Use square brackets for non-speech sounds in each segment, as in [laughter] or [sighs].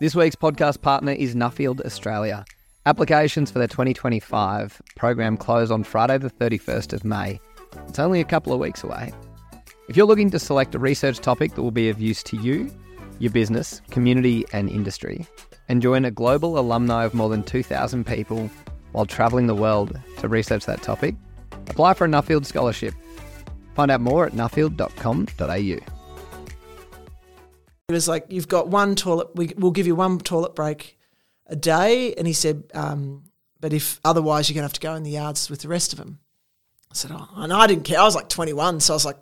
This week's podcast partner is Nuffield Australia. Applications for the 2025 program close on Friday, the 31st of May. It's only a couple of weeks away. If you're looking to select a research topic that will be of use to you, your business, community, and industry, and join a global alumni of more than 2,000 people while travelling the world to research that topic, apply for a Nuffield scholarship. Find out more at nuffield.com.au. It was like, you've got one toilet, we, we'll give you one toilet break a day. And he said, um, but if otherwise, you're going to have to go in the yards with the rest of them. I said, oh, and I didn't care. I was like 21. So I was like,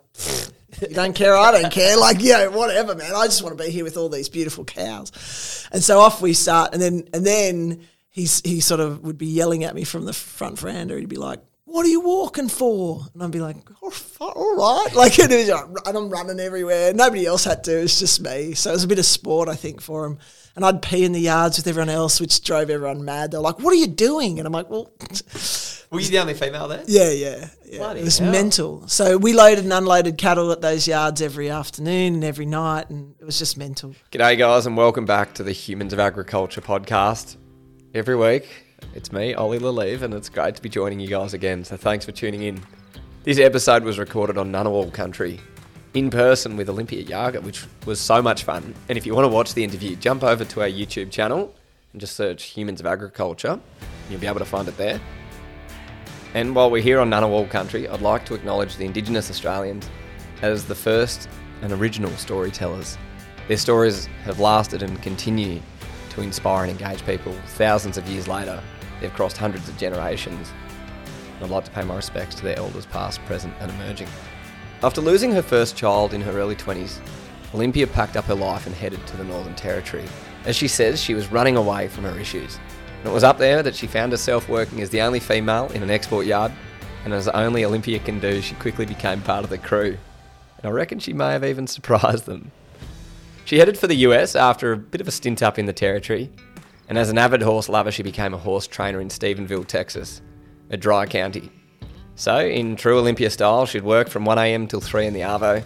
you don't care, I don't care. [laughs] Like, yeah, whatever, man. I just want to be here with all these beautiful cows. And so off we start. And then, and then he's, he sort of would be yelling at me from the front veranda. He'd be like, what are you walking for? And I'd be like, oh, all right. [laughs] Like, and, was, uh, and I'm running everywhere. Nobody else had to. It was just me. So it was a bit of sport, I think, for him. And I'd pee in the yards with everyone else, which drove everyone mad. They're like, what are you doing? And I'm like, well... [laughs] Were you the only female there? Yeah, yeah. yeah. Bloody it was hell. mental. So we loaded and unloaded cattle at those yards every afternoon and every night, and it was just mental. G'day, guys, and welcome back to the Humans of Agriculture podcast. Every week, it's me, Ollie Lalive, and it's great to be joining you guys again. So thanks for tuning in. This episode was recorded on Ngunnawal country in person with Olympia Yarger, which was so much fun. And if you want to watch the interview, jump over to our YouTube channel and just search Humans of Agriculture. You'll be able to find it there. And while we're here on Ngunnawal country, I'd like to acknowledge the Indigenous Australians as the first and original storytellers. Their stories have lasted and continue to inspire and engage people thousands of years later. They've crossed hundreds of generations. And I'd like to pay my respects to their elders past, present, and emerging. After losing her first child in her early 20s, Olympia packed up her life and headed to the Northern Territory. As she says, she was running away from her issues. And it was up there that she found herself working as the only female in an export yard, and as only Olympia can do, she quickly became part of the crew. And I reckon she may have even [laughs] surprised them. She headed for the US after a bit of a stint up in the territory, and as an avid horse lover, she became a horse trainer in Stephenville, Texas, a dry county. So, in true Olympia style, she'd work from 1am till 3 in the Arvo,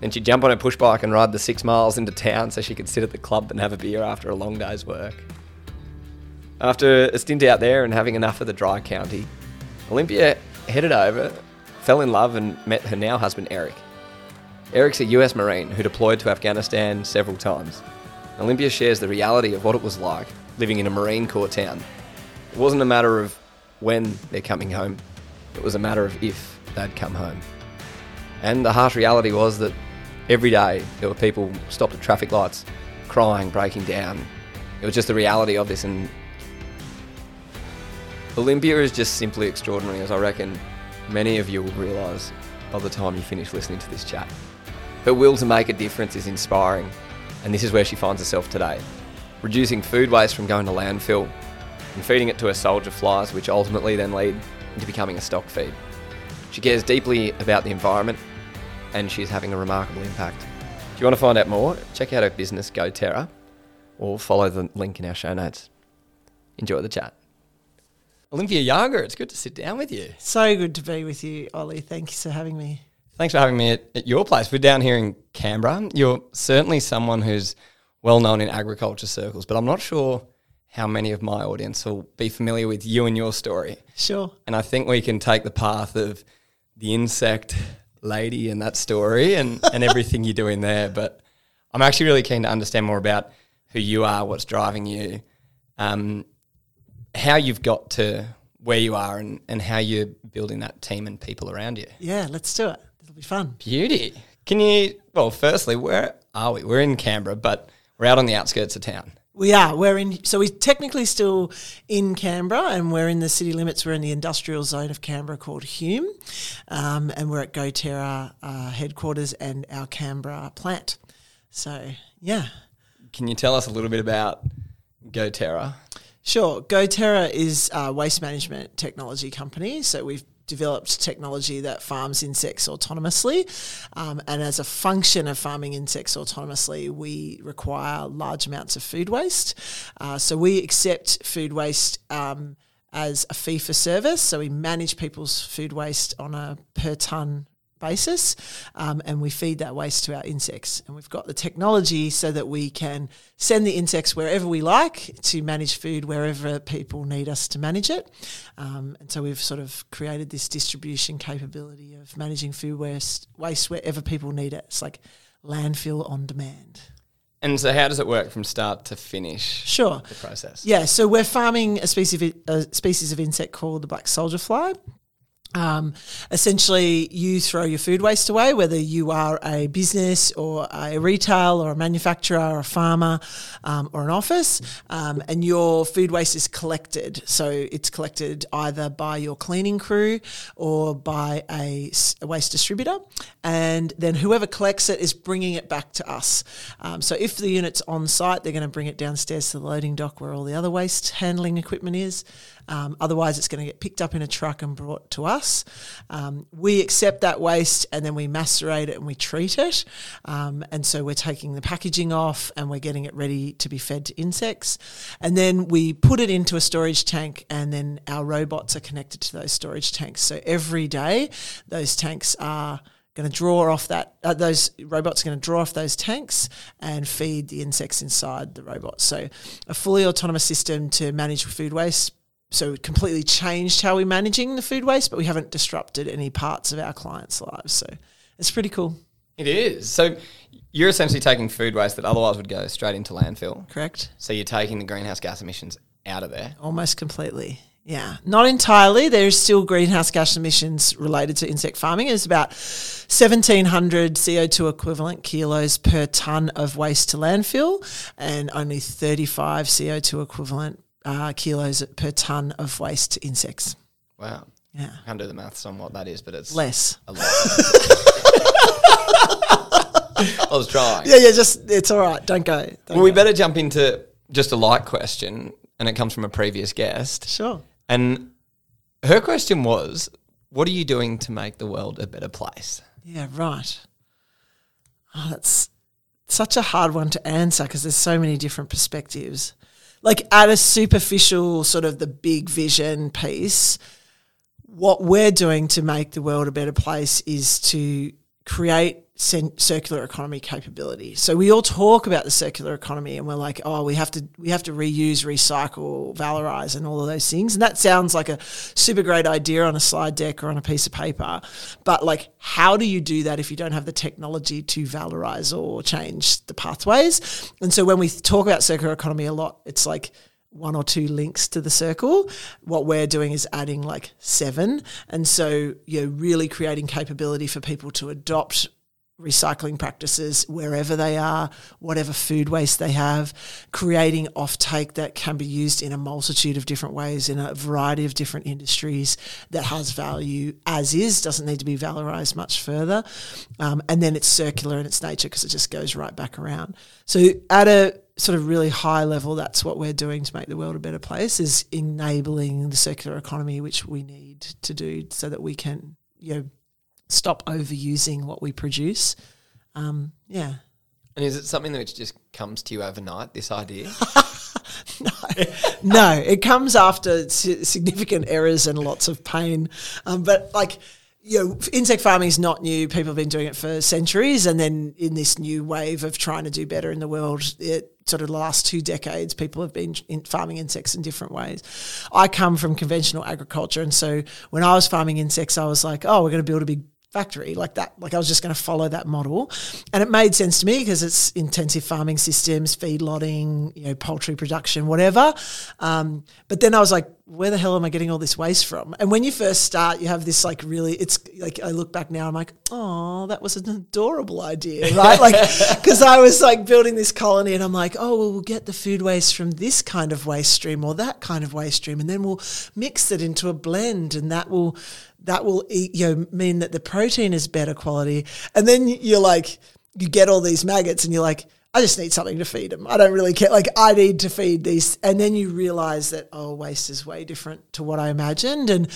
then she'd jump on her push bike and ride the six miles into town so she could sit at the club and have a beer after a long day's work. After a stint out there and having enough of the dry county, Olympia headed over, fell in love, and met her now husband Eric. Eric's a US Marine who deployed to Afghanistan several times. Olympia shares the reality of what it was like living in a Marine Corps town. It wasn't a matter of when they're coming home, it was a matter of if they'd come home. And the harsh reality was that every day there were people stopped at traffic lights, crying, breaking down. It was just the reality of this, and Olympia is just simply extraordinary, as I reckon many of you will realise by the time you finish listening to this chat. Her will to make a difference is inspiring, and this is where she finds herself today reducing food waste from going to landfill and feeding it to her soldier flies, which ultimately then lead into becoming a stock feed. She cares deeply about the environment and she's having a remarkable impact. If you want to find out more, check out her business GoTerra or follow the link in our show notes. Enjoy the chat. Olympia Yarger, it's good to sit down with you. So good to be with you, Ollie. Thank you for having me. Thanks for having me at, at your place. We're down here in Canberra. You're certainly someone who's well known in agriculture circles, but I'm not sure how many of my audience will be familiar with you and your story. Sure. And I think we can take the path of the insect lady and that story and, [laughs] and everything you're doing there. But I'm actually really keen to understand more about who you are, what's driving you, um, how you've got to where you are, and, and how you're building that team and people around you. Yeah, let's do it. Be fun. Beauty. Can you, well, firstly, where are we? We're in Canberra, but we're out on the outskirts of town. We are. We're in. So we're technically still in Canberra, and we're in the city limits. We're in the industrial zone of Canberra called Hume, um, and we're at GoTerra uh, headquarters and our Canberra plant. So yeah, Can you tell us a little bit about GoTerra? Sure. GoTerra is a waste management technology company. So we've developed technology that farms insects autonomously. Um, and as a function of farming insects autonomously, we require large amounts of food waste. Uh, so we accept food waste. Um, as a fee for service, so we manage people's food waste on a per ton basis, um, and we feed that waste to our insects. And we've got the technology so that we can send the insects wherever we like to manage food wherever people need us to manage it. Um, and so we've sort of created this distribution capability of managing food waste, waste wherever people need it. It's like landfill on demand. And so, how does it work from start to finish? Sure. The process. Yeah, so we're farming a species of, a species of insect called the black soldier fly. Um, essentially, you throw your food waste away, whether you are a business or a retail or a manufacturer or a farmer um, or an office, um, and your food waste is collected. So it's collected either by your cleaning crew or by a, a waste distributor, and then whoever collects it is bringing it back to us. Um, so if the unit's on site, they're going to bring it downstairs to the loading dock where all the other waste handling equipment is. Um, otherwise, it's going to get picked up in a truck and brought to us. Um, we accept that waste and then we macerate it and we treat it. Um, and so we're taking the packaging off and we're getting it ready to be fed to insects. And then we put it into a storage tank and then our robots are connected to those storage tanks. So every day, those tanks are going to draw off that uh, those robots are going to draw off those tanks and feed the insects inside the robots so a fully autonomous system to manage food waste so it completely changed how we're managing the food waste, but we haven't disrupted any parts of our clients' lives. So it's pretty cool. It is. So you're essentially taking food waste that otherwise would go straight into landfill. Correct. So you're taking the greenhouse gas emissions out of there. Almost completely. Yeah, not entirely. There's still greenhouse gas emissions related to insect farming. It's about 1,700 CO2 equivalent kilos per tonne of waste to landfill, and only 35 CO2 equivalent uh, kilos per tonne of waste to insects. Wow. Yeah. I can't do the maths on what that is, but it's Less. a lot. I was trying. Yeah, yeah, just, it's all right. Don't go. Don't Well, we better jump into just a light question, and it comes from a previous guest. Sure. And her question was, "What are you doing to make the world a better place?" Yeah, right. Oh, that's such a hard one to answer because there's so many different perspectives. Like at a superficial sort of the big vision piece, what we're doing to make the world a better place is to create circular economy capability. So we all talk about the circular economy and we're like, oh, we have to we have to reuse, recycle, valorize and all of those things. And that sounds like a super great idea on a slide deck or on a piece of paper. But like how do you do that if you don't have the technology to valorize or change the pathways? And so when we talk about circular economy a lot, it's like one or two links to the circle. What we're doing is adding like seven. And so you're really creating capability for people to adopt recycling practices wherever they are, whatever food waste they have, creating offtake that can be used in a multitude of different ways in a variety of different industries that has value as is, doesn't need to be valorized much further. Um, and then it's circular in its nature because it just goes right back around. So at a sort of really high level, that's what we're doing to make the world a better place is enabling the circular economy, which we need to do so that we can, you know, stop overusing what we produce. Um, yeah. And is it something which just comes to you overnight? This idea? [laughs] no, it comes after significant errors and lots of pain. Um, but like, you know, insect farming is not new. People have been doing it for centuries, and then in this new wave of trying to do better in the world, it sort of the last two decades, people have been in farming insects in different ways. I come from conventional agriculture, and so when I was farming insects, I was like, oh, we're going to build a big factory like that. Like I was just going to follow that model, and it made sense to me because it's intensive farming systems, feedlotting, you know, poultry production, whatever. Um, but then I was like, where the hell am I getting all this waste from? And when you first start, you have this like really, it's like I look back now, I'm like, oh, that was an adorable idea, [laughs] right? Like because I was like building this colony, and I'm like, oh, well, we'll get the food waste from this kind of waste stream or that kind of waste stream, and then we'll mix it into a blend, and that will that will eat, you know mean that the protein is better quality and then you're like you get all these maggots and you're like I just need something to feed them. I don't really care. Like I need to feed these, and then you realize that oh, waste is way different to what I imagined, and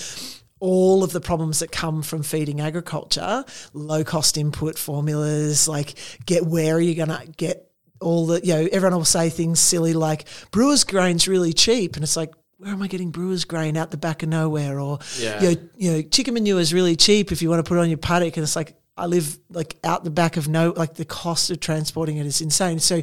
all of the problems that come from feeding agriculture, low cost input formulas, like get where are you going to get all the you know everyone will say things silly like brewers grain's really cheap, and it's like where am I getting brewer's grain out the back of nowhere? Or Yeah. you know, you know, chicken manure is really cheap if you want to put it on your paddock, and it's like I live like out the back of no, like the cost of transporting it is insane. So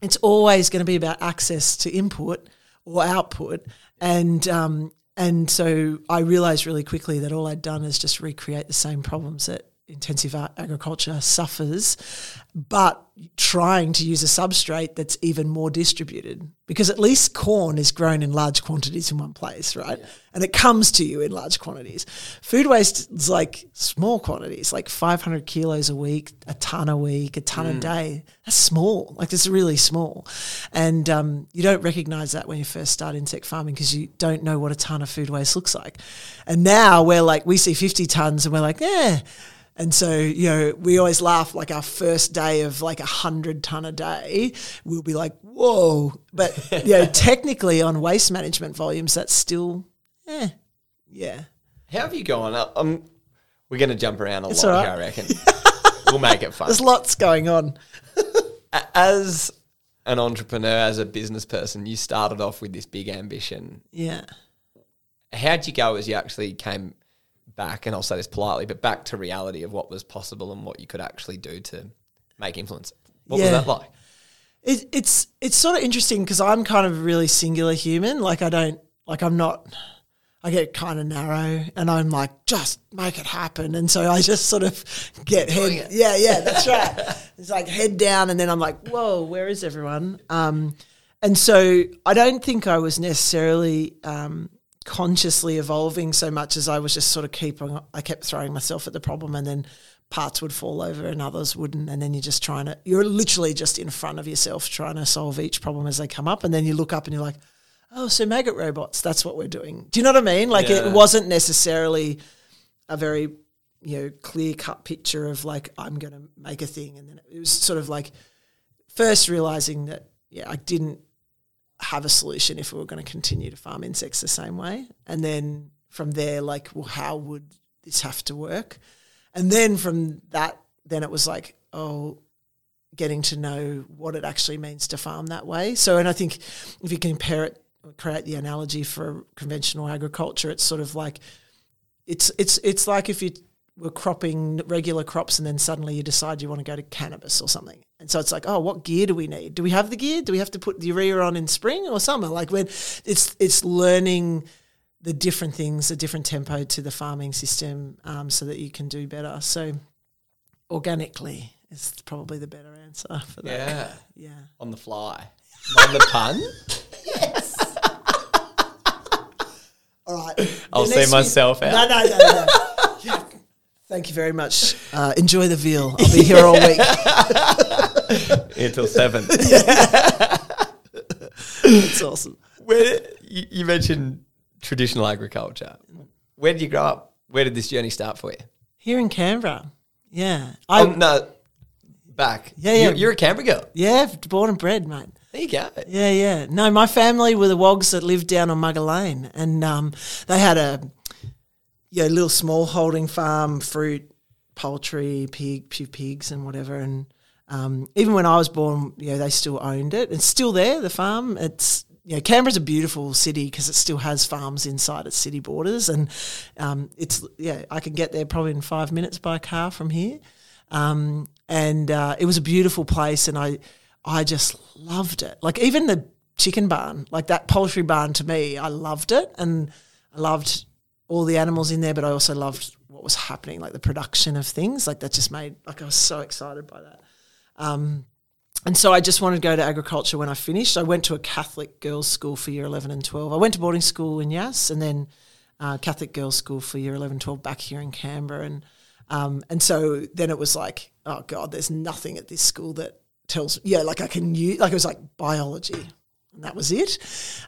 it's always going to be about access to input or output, and um, and so I realized really quickly that all I'd done is just recreate the same problems that intensive agriculture suffers, but trying to use a substrate that's even more distributed. Because at least corn is grown in large quantities in one place, right? And it comes to you in large quantities. Food waste is like small quantities, like 500 kilos a week, a ton a week, a ton a day. That's small. Like it's really small. And um, you don't recognize that when you first start insect farming because you don't know what a ton of food waste looks like. And now we're like, we see 50 tons and we're like, yeah. And so, you know, we always laugh like our first day of like a hundred ton a day, we'll be like, whoa. But, you know, [laughs] technically on waste management volumes, that's still, eh, yeah. How have you gone? Uh, Um, we're going to jump around a It's lot all here. I reckon. [laughs] we'll make it fun. There's lots going on. As an entrepreneur, as a business person, you started off with this big ambition. Yeah. How'd you go as you actually came back, and I'll say this politely, but back to reality of what was possible and what you could actually do to make influence? What Yeah. was that like? It, it's it's sort of interesting because I'm kind of a really singular human. Like I don't like I'm not. I get kind of narrow, and I'm like, just make it happen. And so I just sort of get head. Yeah, yeah, [laughs] that's right. it's like head down, and then I'm like, whoa, where is everyone? Um, and so I don't think I was necessarily um, consciously evolving so much as I was just sort of keeping. I kept throwing myself at the problem, and then parts would fall over and others wouldn't, and then you're just trying to. You're literally just in front of yourself trying to solve each problem as they come up, and then you look up and you're like, oh, so maggot robots. That's what we're doing. Do you know what I mean? Like Yeah. it wasn't necessarily a very you know clear cut picture of like I'm going to make a thing, and then it was sort of like first realizing that yeah I didn't have a solution if we were going to continue to farm insects the same way, and then from there like well how would this have to work, and then from that then it was like oh getting to know what it actually means to farm that way. So, and I think if you can compare it, create the analogy for conventional agriculture, it's sort of like it's it's it's like if you were cropping regular crops and then suddenly you decide you want to go to cannabis or something. And so it's like, oh, what gear do we need? Do we have the gear? Do we have to put the urea on in spring or summer? Like when it's it's learning the different things, the different tempo to the farming system, um, so that you can do better. So organically is probably the better answer for that. Yeah. [laughs] Yeah. On the fly. On the pun? Yes. [laughs] All right. I'll see next week- myself out. No, no, no, no. Thank you very much. Uh, enjoy the veal. I'll be here all week. [laughs] Until seven. [laughs] It's awesome. Where you, you mentioned traditional agriculture. Where did you grow up? Where did this journey start for you? Here in Canberra. Yeah. I Oh, no, back. Yeah, yeah. You're, you're a Canberra girl. yeah, born and bred, mate. There you go. Yeah, yeah. No, my family were the Wogs that lived down on Mugga Lane, and um, they had a yeah little small holding farm, fruit, poultry, pig, few pigs, and whatever. And um, even when I was born, you know, they still owned it. It's still there, the farm. It's you know, Canberra's a beautiful city because it still has farms inside its city borders, and um, it's yeah, I can get there probably in five minutes by car from here. Um, and uh, it was a beautiful place, and I I just loved it. Like even the chicken barn, like that poultry barn to me, I loved it, and I loved all the animals in there, but I also loved what was happening, like the production of things. Like that just made like I was so excited by that. Um, and so I just wanted to go to agriculture when I finished. I went to a Catholic girls' school for year 11 and 12. I went to boarding school in Yass and then uh, Catholic girls' school for year 11 12 back here in Canberra. And, um, and so then it was like, oh God, there's nothing at this school that tells, yeah, like I can use, like it was like biology. And that was it.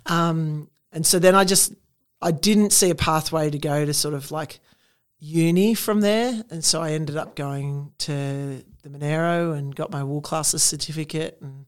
Um, and so then I just, I didn't see a pathway to go to sort of like uni from there. And so I ended up going to the Monaro and got my wool classers certificate and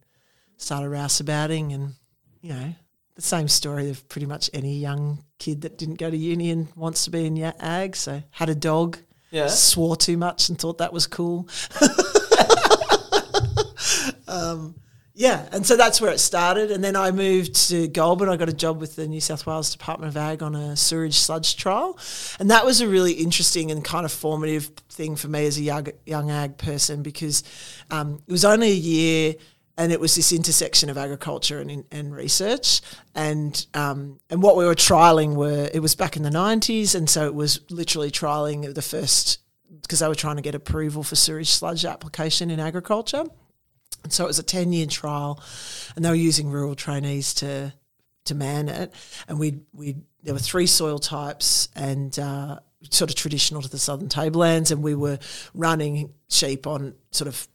started rouseabouting and, you know, the same story of pretty much any young kid that didn't go to uni and wants to be in ag. So had a dog, Yeah. swore too much and thought that was cool. [laughs] um, Yeah, and so that's where it started. And then I moved to Goulburn. I got a job with the New South Wales Department of Ag on a sewage sludge trial. And that was a really interesting and kind of formative thing for me as a young, young ag person because um, it was only a year and it was this intersection of agriculture and, and research. And, um, and what we were trialing were, it was back in the 90s. And so it was literally trialing the first, because they were trying to get approval for sewage sludge application in agriculture. And so it was a 10 year trial, and they were using rural trainees to to man it. And we we there were three soil types and uh, sort of traditional to the southern tablelands, and we were running sheep on sort of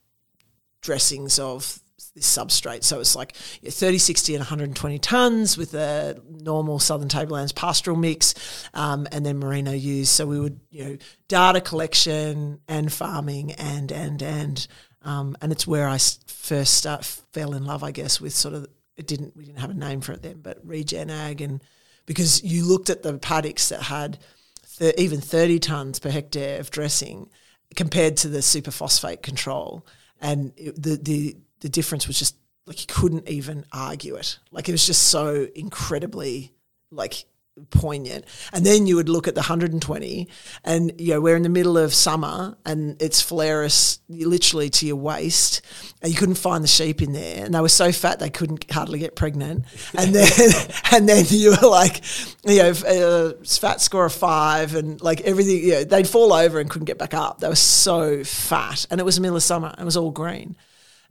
dressings of this substrate. So it's like 30, 60, and 120 tonnes with a normal Southern Tablelands pastoral mix, um, and then merino ewes. So we would, you know, data collection and farming and, and, and. Um, and it's where I first start, fell in love, I guess, with sort of it didn't we didn't have a name for it then, but regen ag, and because you looked at the paddocks that had th- even thirty tons per hectare of dressing compared to the superphosphate control, and it, the the the difference was just like you couldn't even argue it. Like it was just so incredibly like poignant. And then you would look at the 120 and you know we're in the middle of summer and it's phalaris literally to your waist and you couldn't find the sheep in there and they were so fat they couldn't hardly get pregnant. And then [laughs] and then you were like you know a uh, fat score of 5 and like everything you know they'd fall over and couldn't get back up. They were so fat and it was the middle of summer. and It was all green.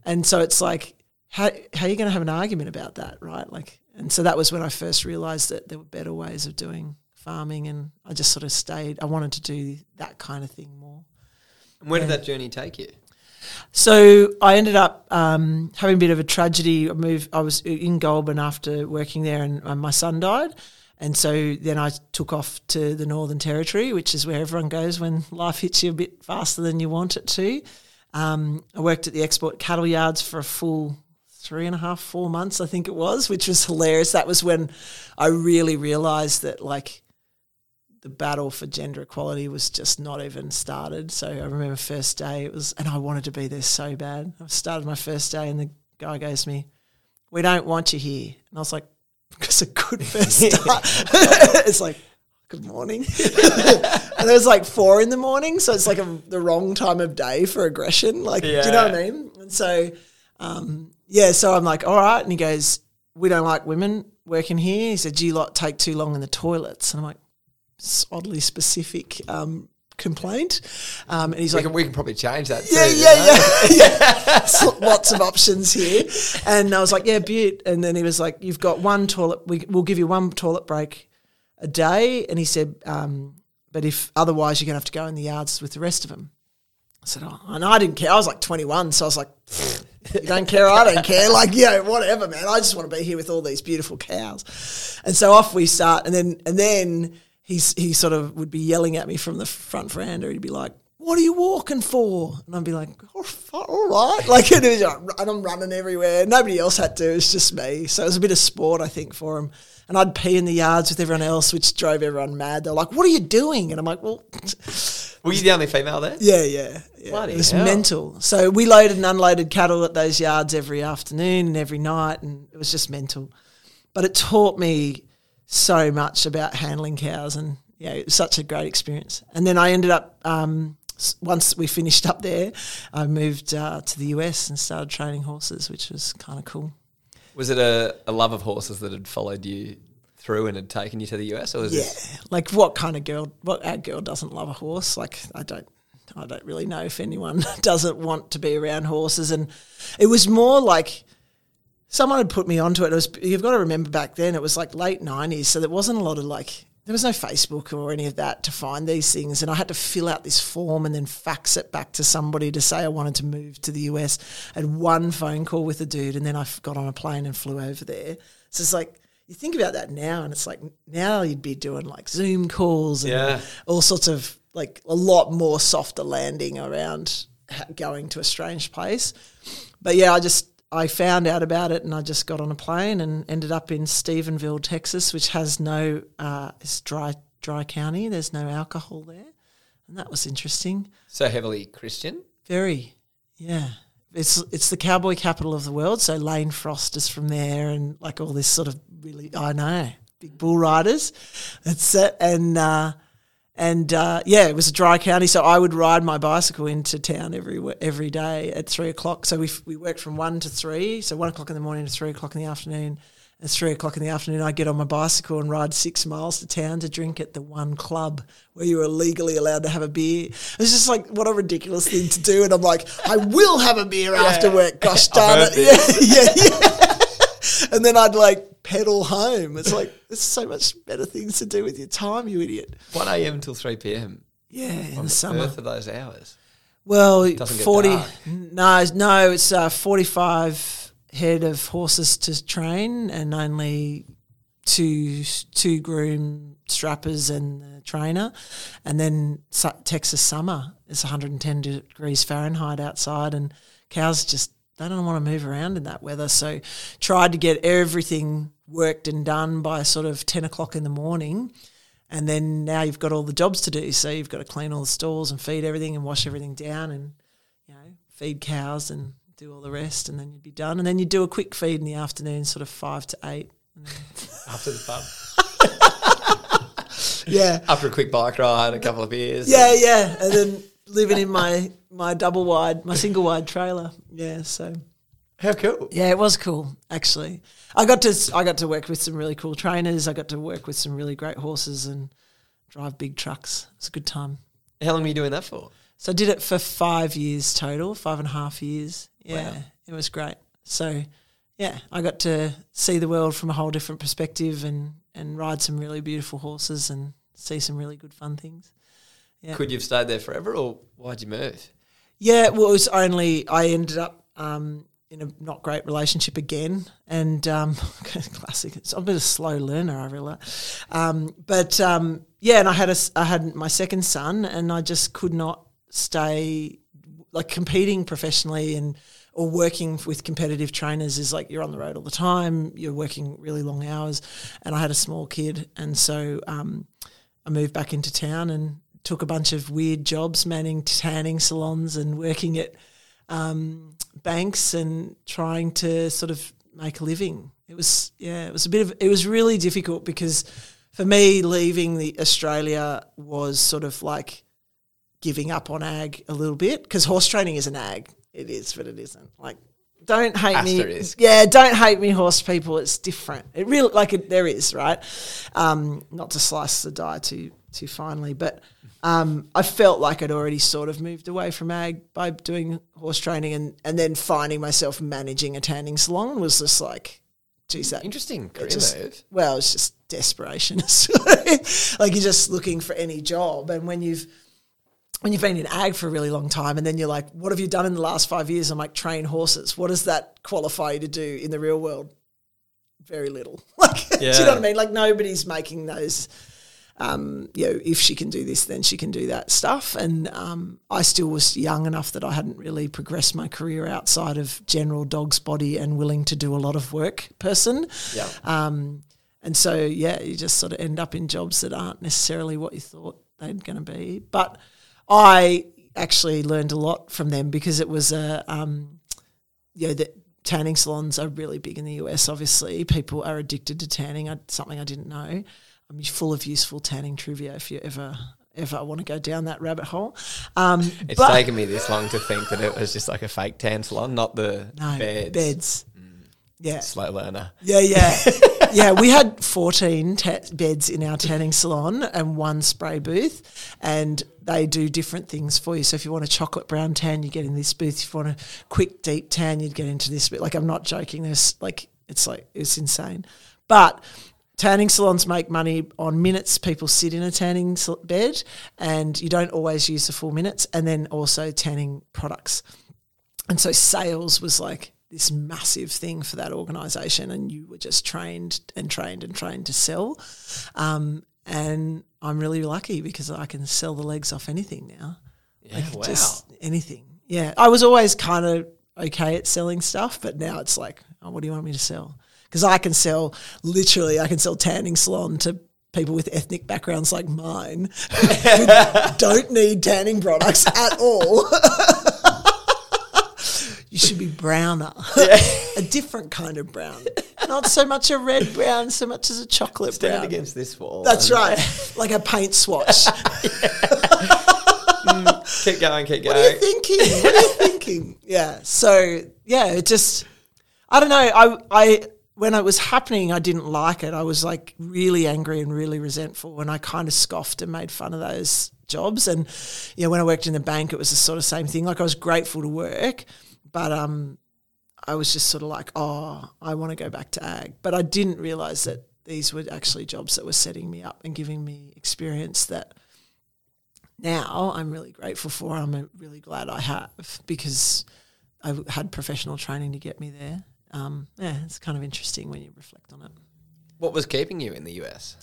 And so it's like how how are you going to have an argument about that, right? Like and so that was when I first realised that there were better ways of doing farming, and I just sort of stayed. I wanted to do that kind of thing more. And where did that journey take you? So I ended up um, having a bit of a tragedy. I moved. I was in Goulburn after working there, and uh, my son died. And so then I took off to the Northern Territory, which is where everyone goes when life hits you a bit faster than you want it to. Um, I worked at the export cattle yards for a full three and a half, four months, I think it was, which was hilarious. That was when I really realized that like the battle for gender equality was just not even started. So I remember first day it was, and I wanted to be there so bad. I started my first day, and the guy goes to me, "We don't want you here," and I was like, "Because a good [laughs] first start." [laughs] it's like. Good morning. [laughs] and it was like four in the morning, so it's like a, the wrong time of day for aggression. Like, yeah. do you know what I mean? And so, um, yeah, so I'm like, all right. And he goes, we don't like women working here. He said, do you lot take too long in the toilets? And I'm like, oddly specific um, complaint. Um, and he's we like, can, we can probably change that. Yeah, too, yeah, yeah, [laughs] [laughs] yeah. [laughs] Lots of options here. And I was like, yeah, beaut. And then he was like, you've got one toilet. We, we'll give you one toilet break a day. And he said, um, but if otherwise, you're going to have to go in the yards with the rest of them. I said, oh, and I didn't care. I was like 21, so I was like, you [laughs] don't care, I don't care. Like, know, whatever, man. I just want to be here with all these beautiful cows. And so off we start, and then and then he's he sort of would be yelling at me from the front veranda. He'd be like, "What are you walking for?" And I'd be like, "Oh, all right." [laughs] Like, and, was, and I'm running everywhere. Nobody else had to. It was just me. So it was a bit of sport, I think, for him. And I'd pee in the yards with everyone else, which drove everyone mad. They're like, "What are you doing?" And I'm like, "Well." Were you the only female there? Yeah, yeah. yeah. Bloody it was hell. mental. So we loaded and unloaded cattle at those yards every afternoon and every night, and it was just mental. But it taught me so much about handling cows, and yeah, it was such a great experience. And then I ended up um, once we finished up there, I moved uh, to the US and started training horses, which was kind of cool. Was it a, a love of horses that had followed you through and had taken you to the US, or was Yeah, this like what kind of girl? What ag girl doesn't love a horse? Like I don't, I don't really know if anyone [laughs] doesn't want to be around horses. And it was more like someone had put me onto it. It was you've got to remember back then it was like late nineties, so there wasn't a lot of like there was no Facebook or any of that to find these things, and I had to fill out this form and then fax it back to somebody to say I wanted to move to the US. I had one phone call with a dude, and then I got on a plane and flew over there. So it's like you think about that now, and it's like now you'd be doing like Zoom calls and Yeah. all sorts of like a lot more softer landing around going to a strange place. But yeah, I just I found out about it and I just got on a plane and ended up in Stephenville, Texas, which has no uh, it's dry dry county. There's no alcohol there, and that was interesting. so heavily Christian? Very, yeah, it's it's the cowboy capital of the world. So Lane Frost is from there, and like all this sort of really, I know, big bull riders. That's it, and uh, and uh, yeah, it was a dry county, so I would ride my bicycle into town every every day at three o'clock. So we we worked from one to three, so one o'clock in the morning to three o'clock in the afternoon. At three o'clock in the afternoon, I'd get on my bicycle and ride six miles to town to drink at the one club where you were legally allowed to have a beer. It's just like what a ridiculous thing to do, and I'm like, I will have a beer after work. Gosh darn it! [laughs] Yeah, yeah, yeah. And then I'd like pedal home. It's like there's so much better things to do with your time, you idiot. 1 a.m. till 3 p.m. Yeah, in on the summer. for those hours. Well, forty. No, no, it's uh, forty-five head of horses to train, and only two two groom strappers and the trainer, and then su- Texas summer one and ten degrees Fahrenheit outside, and cows just they don't want to move around in that weather. So, tried to get everything worked and done by sort of ten o'clock in the morning. And then now you've got all the jobs to do. So you've got to clean all the stalls and feed everything and wash everything down and, you know, feed cows and do all the rest. And then you'd be done. And then you'd do a quick feed in the afternoon, sort of five to eight. After the pub. [laughs] Yeah. After a quick bike ride, a couple of beers. Yeah, yeah. And then living in my, my double wide, my single wide trailer. Yeah. So How cool. yeah, it was cool actually. I got to I got to work with some really cool trainers. I got to work with some really great horses and drive big trucks. It was a good time. How long were you doing that for? So I did it for five years total, five and a half years. Yeah, Wow. it was great. So yeah, I got to see the world from a whole different perspective and and ride some really beautiful horses and see some really good fun things. Yeah. Could you have stayed there forever or why'd you move? Yeah, well, it was only I ended up um, in a not great relationship again, and um, [laughs] classic. It's, I'm a bit of a slow learner, I realize. Um, but um, yeah, and I had a I had my second son, and I just could not stay like competing professionally and or working with competitive trainers is like you're on the road all the time, you're working really long hours, and I had a small kid, and so um, I moved back into town and took a bunch of weird jobs, manning tanning salons and working at um, banks and trying to sort of make a living. It was yeah, it was a bit of it was really difficult because for me leaving the Australia was sort of like giving up on ag a little bit because horse training is an ag. It is, but it isn't. Like don't hate me. Yeah, don't hate me, horse people. It's different. It really like it, there is right. Um, not to slice the die too too finely, but um, I felt like I'd already sort of moved away from ag by doing horse training, and and then finding myself managing a tanning salon was just like, geez, that Interesting career just- move. well, it's just desperation. [laughs] like you're just looking for any job, and when you've when you've been in ag for a really long time, and then you're like, what have you done in the last five years? I'm like, train horses. What does that qualify you to do in the real world? Very little. [laughs] Like, do you know what I mean? Like nobody's making those. Um, you know, if she can do this, then she can do that stuff. And um, I still was young enough that I hadn't really progressed my career outside of general dog's body and willing to do a lot of work person. Yeah. Um, and so, yeah, you just sort of end up in jobs that aren't necessarily what you thought they're going to be. But I actually learned a lot from them because it was a, um, you know, the tanning salons are really big in the US, obviously. People are addicted to tanning, something I didn't know. I'm full of useful tanning trivia if you ever ever want to go down that rabbit hole. Um, It's taken me this long to think that it was just like a fake tan salon, not the no, beds. beds. Yeah. Slow learner. Yeah, yeah, [laughs] yeah. We had fourteen ta- beds in our tanning salon and one spray booth, and they do different things for you. So if you want a chocolate brown tan, you get in this booth. If you want a quick deep tan, you'd get into this bit. Like I'm not joking. There's like it's like it's insane, but. Tanning salons make money on minutes people sit in a tanning bed, and you don't always use the full minutes, and then also tanning products. And so sales was like this massive thing for that organization, and you were just trained and trained and trained to sell. Um, and I'm really lucky because I can sell the legs off anything now. Yeah, Like wow. just anything. Yeah. I was always kind of okay at selling stuff, but now it's like, oh, what do you want me to sell? Because I can sell literally, I can sell tanning salon to people with ethnic backgrounds like mine [laughs] who don't need tanning products at all. [laughs] you should be browner, [laughs] a different kind of brown, not so much a red brown, so much as a chocolate Stand brown. against this wall. That's right, like a paint swatch. Mm, keep going, keep going. What are you thinking? What are you thinking? Yeah. So yeah, it just I don't know. I I when it was happening, I didn't like it. I was like really angry and really resentful, and I kind of scoffed and made fun of those jobs. And you know, when I worked in the bank, it was the sort of same thing. Like I was grateful to work, but um, I was just sort of like, oh, I want to go back to ag. But I didn't realize that these were actually jobs that were setting me up and giving me experience that now I'm really grateful for. I'm really glad I have because I had professional training to get me there. Um, yeah, it's kind of interesting when you reflect on it. What was keeping you in the US?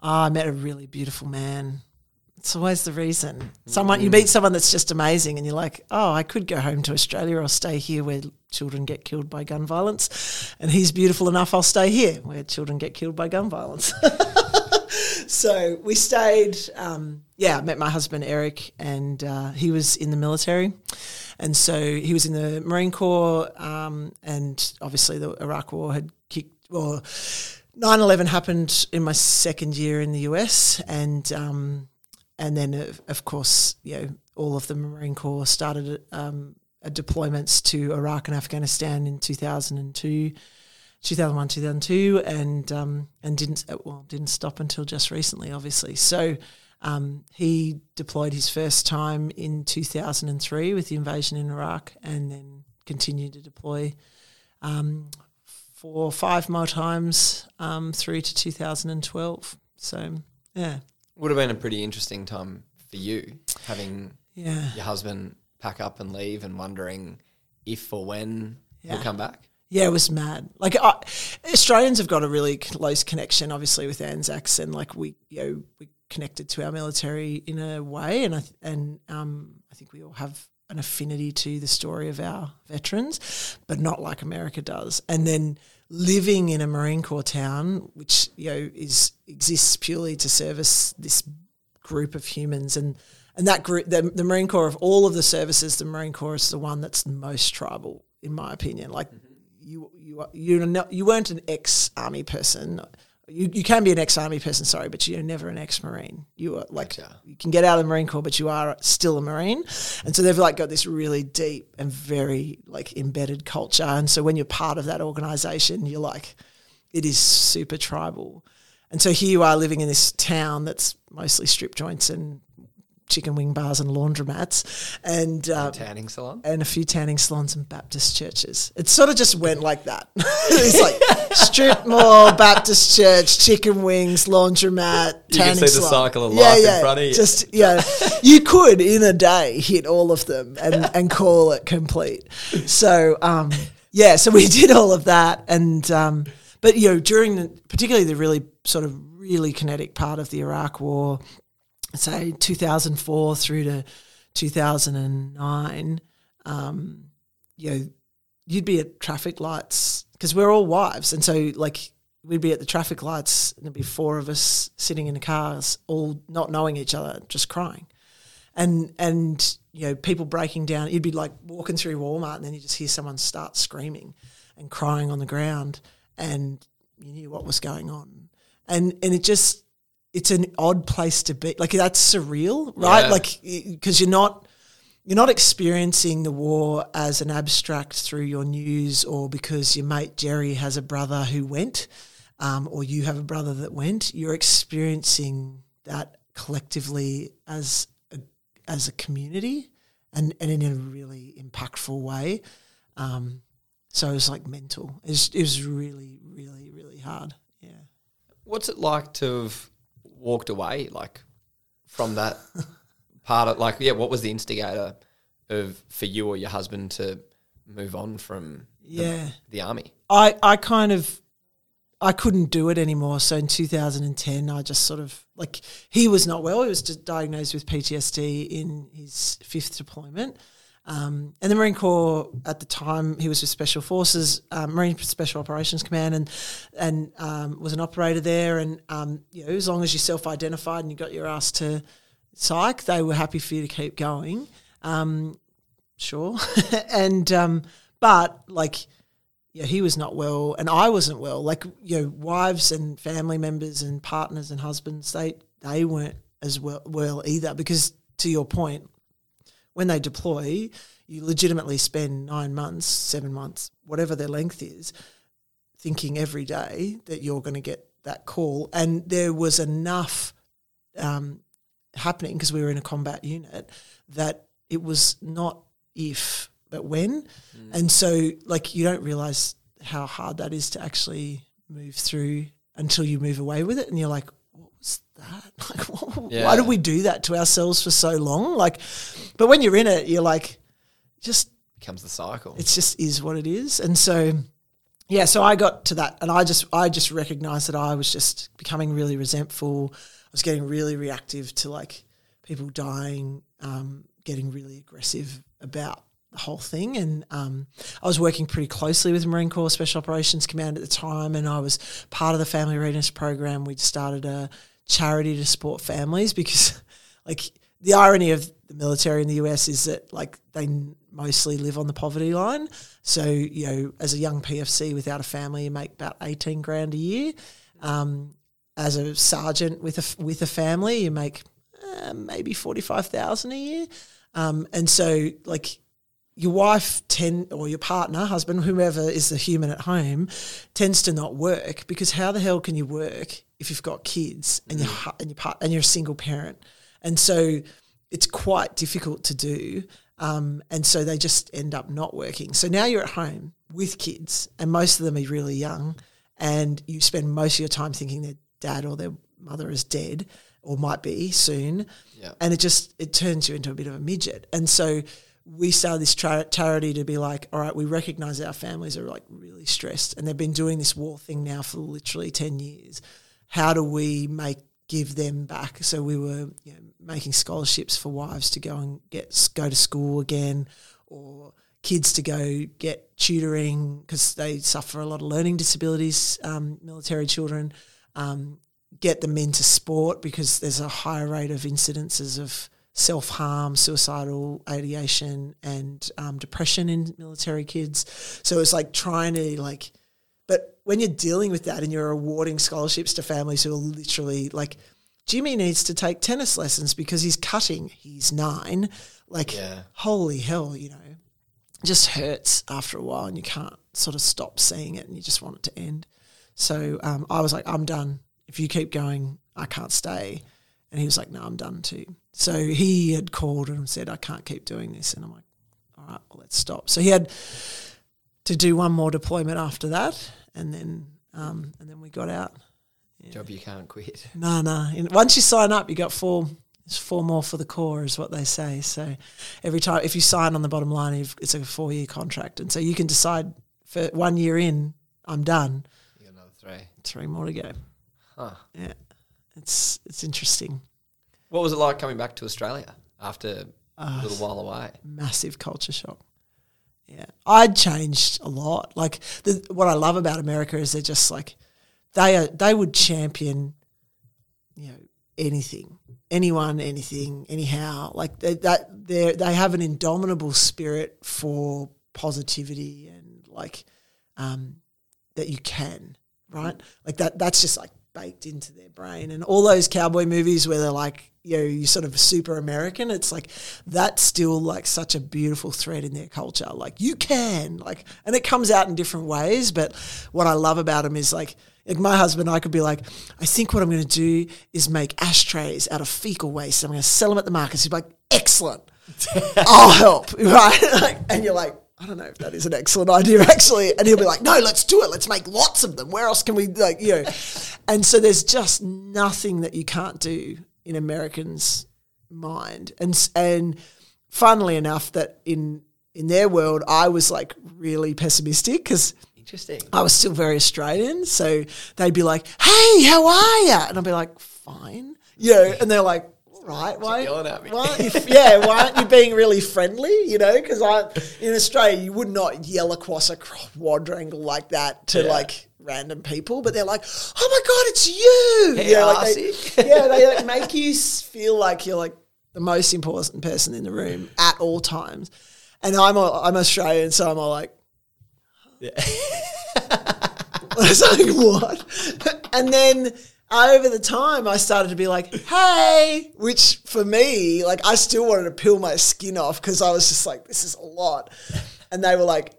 Ah, I met a really beautiful man. It's always the reason. Someone you meet someone that's just amazing, and you're like, oh, I could go home to Australia or stay here where children get killed by gun violence, and he's beautiful enough. I'll stay here where children get killed by gun violence. [laughs] so we stayed. Um, yeah, I met my husband Eric, and uh, he was in the military, and so he was in the Marine Corps, um, and obviously the Iraq War had kicked. Or 9-11 happened in my second year in the US, and um, and then of, of course, you know, all of the Marine Corps started um, deployments to Iraq and Afghanistan in 2002. 2001, 2002, and um, and didn't well didn't stop until just recently, obviously. So um, he deployed his first time in 2003 with the invasion in Iraq, and then continued to deploy um, four or five more times um, through to 2012. So yeah, Would have been a pretty interesting time for you, having yeah, your husband pack up and leave and wondering if or when Yeah. he'll come back. Yeah, it was mad. Like I, Australians have got a really close connection, obviously, with Anzacs, and like we, you know, we connected to our military in a way, and I th- and um, I think we all have an affinity to the story of our veterans, but not like America does. And then living in a Marine Corps town, which you know is exists purely to service this group of humans and and that group the, the marine corps of all of the services the marine corps is the one that's the most tribal in my opinion like you you you're not, you weren't an ex army person you, you can be an ex army person sorry but you're never an ex marine you are like Gotcha. you can get out of the marine corps but you are still a marine and so they've like got this really deep and very like embedded culture and so when you're part of that organization you're like it is super tribal. And so here you are living in this town that's mostly strip joints and chicken wing bars and laundromats and uh, Tanning salon. and a few tanning salons and Baptist churches. It sort of just went like that. [laughs] it's like strip [laughs] mall, Baptist church, chicken wings, laundromat, You can tanning see the salon. cycle of life in front of you. Just yeah, you could in a day hit all of them and and call it complete. So um, yeah, so we [laughs] did all of that, and um, but you know during the, particularly the really sort of really kinetic part of the Iraq War, say 2004 through to 2009, um, you know, you'd be at traffic lights because we're all wives, and so like we'd be at the traffic lights, and there'd be four of us sitting in the cars, all not knowing each other, just crying, and and you know people breaking down. You'd be like walking through Walmart, and then you just hear someone start screaming and crying on the ground, and you knew what was going on, and and it just it's an odd place to be. Like that's surreal, right? Yeah. Like because you're not you're not experiencing the war as an abstract through your news or because your mate Jerry has a brother who went um, or you have a brother that went. You're experiencing that collectively as a, as a community and, and in a really impactful way. Um, so it was like mental. It was, it was really, really, really hard. Yeah. What's it like to have walked away, like from that [laughs] part of, like, yeah, what was the instigator of for you or your husband to move on from Yeah. the army? I, I kind of I couldn't do it anymore. So in 2010, I just sort of like he was not well. He was diagnosed with PTSD in his fifth deployment. Um, and the Marine Corps at the time, he was with Special Forces, um, Marine Special Operations Command, and and um, was an operator there. And um, you know, as long as you self-identified and you got your ass to psych, they were happy for you to keep going. Um, sure. [laughs] and um, but like, yeah, he was not well, and I wasn't well. Like, you know, wives and family members and partners and husbands, they they weren't as well well either. Because to your point, when they deploy, you legitimately spend nine months, seven months, whatever their length is, thinking every day that you're going to get that call. And there was enough um, happening because we were in a combat unit that it was not if but when. And so, like, you don't realize how hard that is to actually move through until you move away with it, and you're like, "What was that? [laughs] Like, what, Yeah. why did we do that to ourselves for so long?" Like, but when you're in it, you're like, just Becomes the cycle. it just is what it is. And so, yeah, so I got to that, and I just I just recognized that I was just becoming really resentful. I was getting really reactive to like people dying, um, getting really aggressive about the whole thing. And um, I was working pretty closely with Marine Corps Special Operations Command at the time, and I was part of the Family Readiness Program. We'd started a charity to support families because, [laughs] like, the irony of the military in the US is that like they mostly live on the poverty line. So you know, as a young PFC without a family, you make about eighteen grand a year. Um, as a sergeant with a with a family, you make uh, maybe forty five thousand a year. Um, and so like your wife tend or your partner, husband, whoever is the human at home, tends to not work because how the hell can you work if you've got kids and you're and you part and you're a single parent, and so it's quite difficult to do. Um, and so they just end up not working. So now you're at home with kids, and most of them are really young, and you spend most of your time thinking their dad or their mother is dead or might be soon Yeah. and it just it turns you into a bit of a midget. And so we started this charity to be like, all right, we recognize our families are like really stressed, and they've been doing this war thing now for literally ten years. How do we make give them back? So we were you know, making scholarships for wives to go and get go to school again, or kids to go get tutoring because they suffer a lot of learning disabilities. Um, military children. Um, get them into sport because there's a higher rate of incidences of self harm, suicidal ideation, and um, depression in military kids. So it's like trying to like, but when you're dealing with that and you're awarding scholarships to families who are literally like, Jimmy needs to take tennis lessons because he's cutting. He's nine. Like, Yeah. holy hell, you know, just hurts after a while and you can't sort of stop seeing it and you just want it to end. So um, I was like, I'm done. If you keep going, I can't stay. And he was like, No, I'm done too. So he had called and said, I can't keep doing this. And I'm like, All right, well, let's stop. So he had to do one more deployment after that, and then um, and then we got out. Job you can't quit. [laughs] No, no. And Once you sign up, you got four. It's four more for the Corps, is what they say. So every time, if you sign on the bottom line, you've, it's a four-year contract, and so you can decide for one year in, I'm done. You got another three. Three more to go. Huh. Yeah, it's it's interesting. What was it like coming back to Australia after Uh, a little while away? massive culture shock. Yeah, I'd changed a lot. Like the, what I love about America is they're just like they are. They would champion, you know, anything, anyone, anything, anyhow. Like they, that, they they have an indomitable spirit for positivity and like um, that you can right. Like that. That's just like baked into their brain. And all those cowboy movies where they're like, you know, you sort of super American. It's like that's still like such a beautiful thread in their culture. Like you can, like, and it comes out in different ways. But what I love about them is like. Like my husband, I could be like, I think what I'm going to do is make ashtrays out of fecal waste. I'm going to sell them at the markets. He's like, excellent. I'll help, [laughs] right? And you're like, I don't know if that is an excellent idea, [laughs] actually. And he'll be like, no, let's do it. Let's make lots of them. Where else can we, like, you know? [laughs] And so there's just nothing that you can't do in Americans' mind. And and funnily enough, that in in their world, I was like really pessimistic because Interesting. I was still very Australian. So they'd be like, "Hey, how are you?" And I'd be like, "Fine," you know. And they're like, "All "Right, why, yelling at me?" why aren't you, [laughs] yeah, why aren't you being really friendly?" You know, because I in Australia you would not yell across a quadrangle like that to Yeah. like random people, but they're like, "Oh my god, it's you!" Hey, You know, like they, yeah, they like, make you feel like you're like the most important person in the room at all times. And I'm a, I'm Australian, so I'm all like, [laughs] [laughs] I was like, what? And then over the time, I started to be like, hey, which for me, like, I still wanted to peel my skin off because I was just like, this is a lot. And they were like,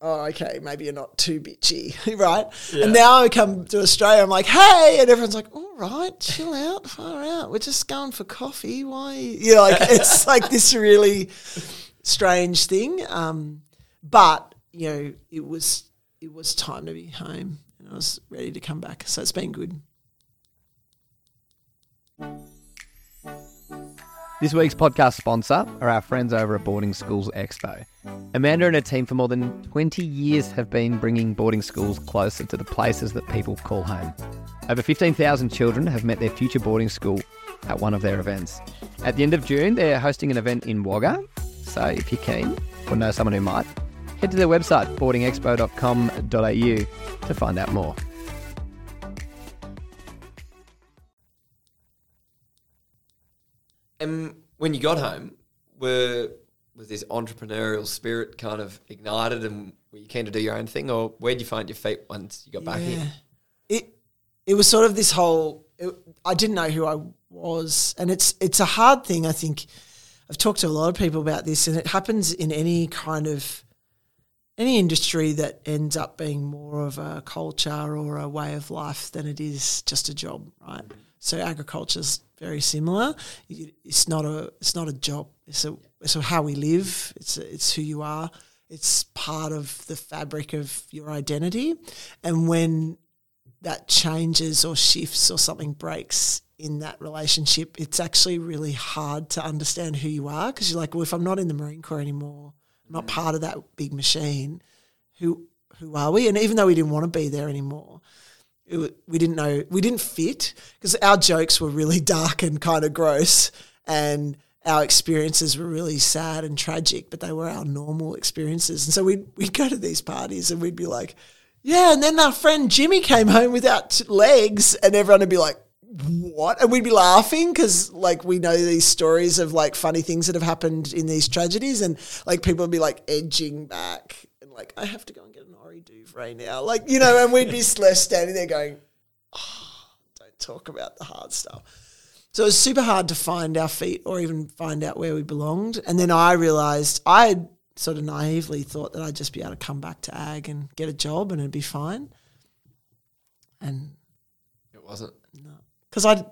oh, okay, maybe you're not too bitchy, [laughs] right? And now I come to Australia, I'm like, hey, and everyone's like, all right, chill out, far out. We're just going for coffee. Why? You know, like, it's [laughs] like this really strange thing. Um, but, you know, it was, it was time to be home and I was ready to come back. So it's been good. This week's podcast sponsor are our friends over at Boarding Schools Expo. Amanda and her team for more than 20 years have been bringing boarding schools closer to the places that people call home. Over 15,000 children have met their future boarding school at one of their events. At the end of June, they're hosting an event in Wagga. So if you're keen or know someone who might, head to their website, boardingexpo.com.au, to find out more. When you got home, were was this entrepreneurial spirit kind of ignited, and were you keen to do your own thing, or where'd you find your feet once you got back in? It it was sort of this whole. It, I didn't know who I was, and it's it's a hard thing. I think I've talked to a lot of people about this, and it happens in any kind of any industry that ends up being more of a culture or a way of life than it is just a job, right? So agriculture's very similar. It's not a it's not a job. It's a it's a how we live. It's a, it's who you are. It's part of the fabric of your identity, and when that changes or shifts or something breaks in that relationship, it's actually really hard to understand who you are because you're like, well, if I'm not in the Marine Corps anymore, I'm not part of that big machine. Who who are we? And even though we didn't want to be there anymore, it, we didn't know we didn't fit because our jokes were really [laughs] dark and kind of gross, and our experiences were really sad and tragic, but they were our normal experiences. And so we'd we'd go to these parties and we'd be like, yeah, and then our friend Jimmy came home without legs, and everyone would be like, "What?" And we'd be laughing because, like, we know these stories of like funny things that have happened in these tragedies, and like people would be like edging back and like, "I have to go and get an Ori Duvray now," like you know, and we'd be [laughs] left standing there going, "Oh, don't talk about the hard stuff." So it was super hard to find our feet or even find out where we belonged. And then I realized I had sort of naively thought that I'd just be able to come back to ag and get a job and it'd be fine. And It wasn't. because I,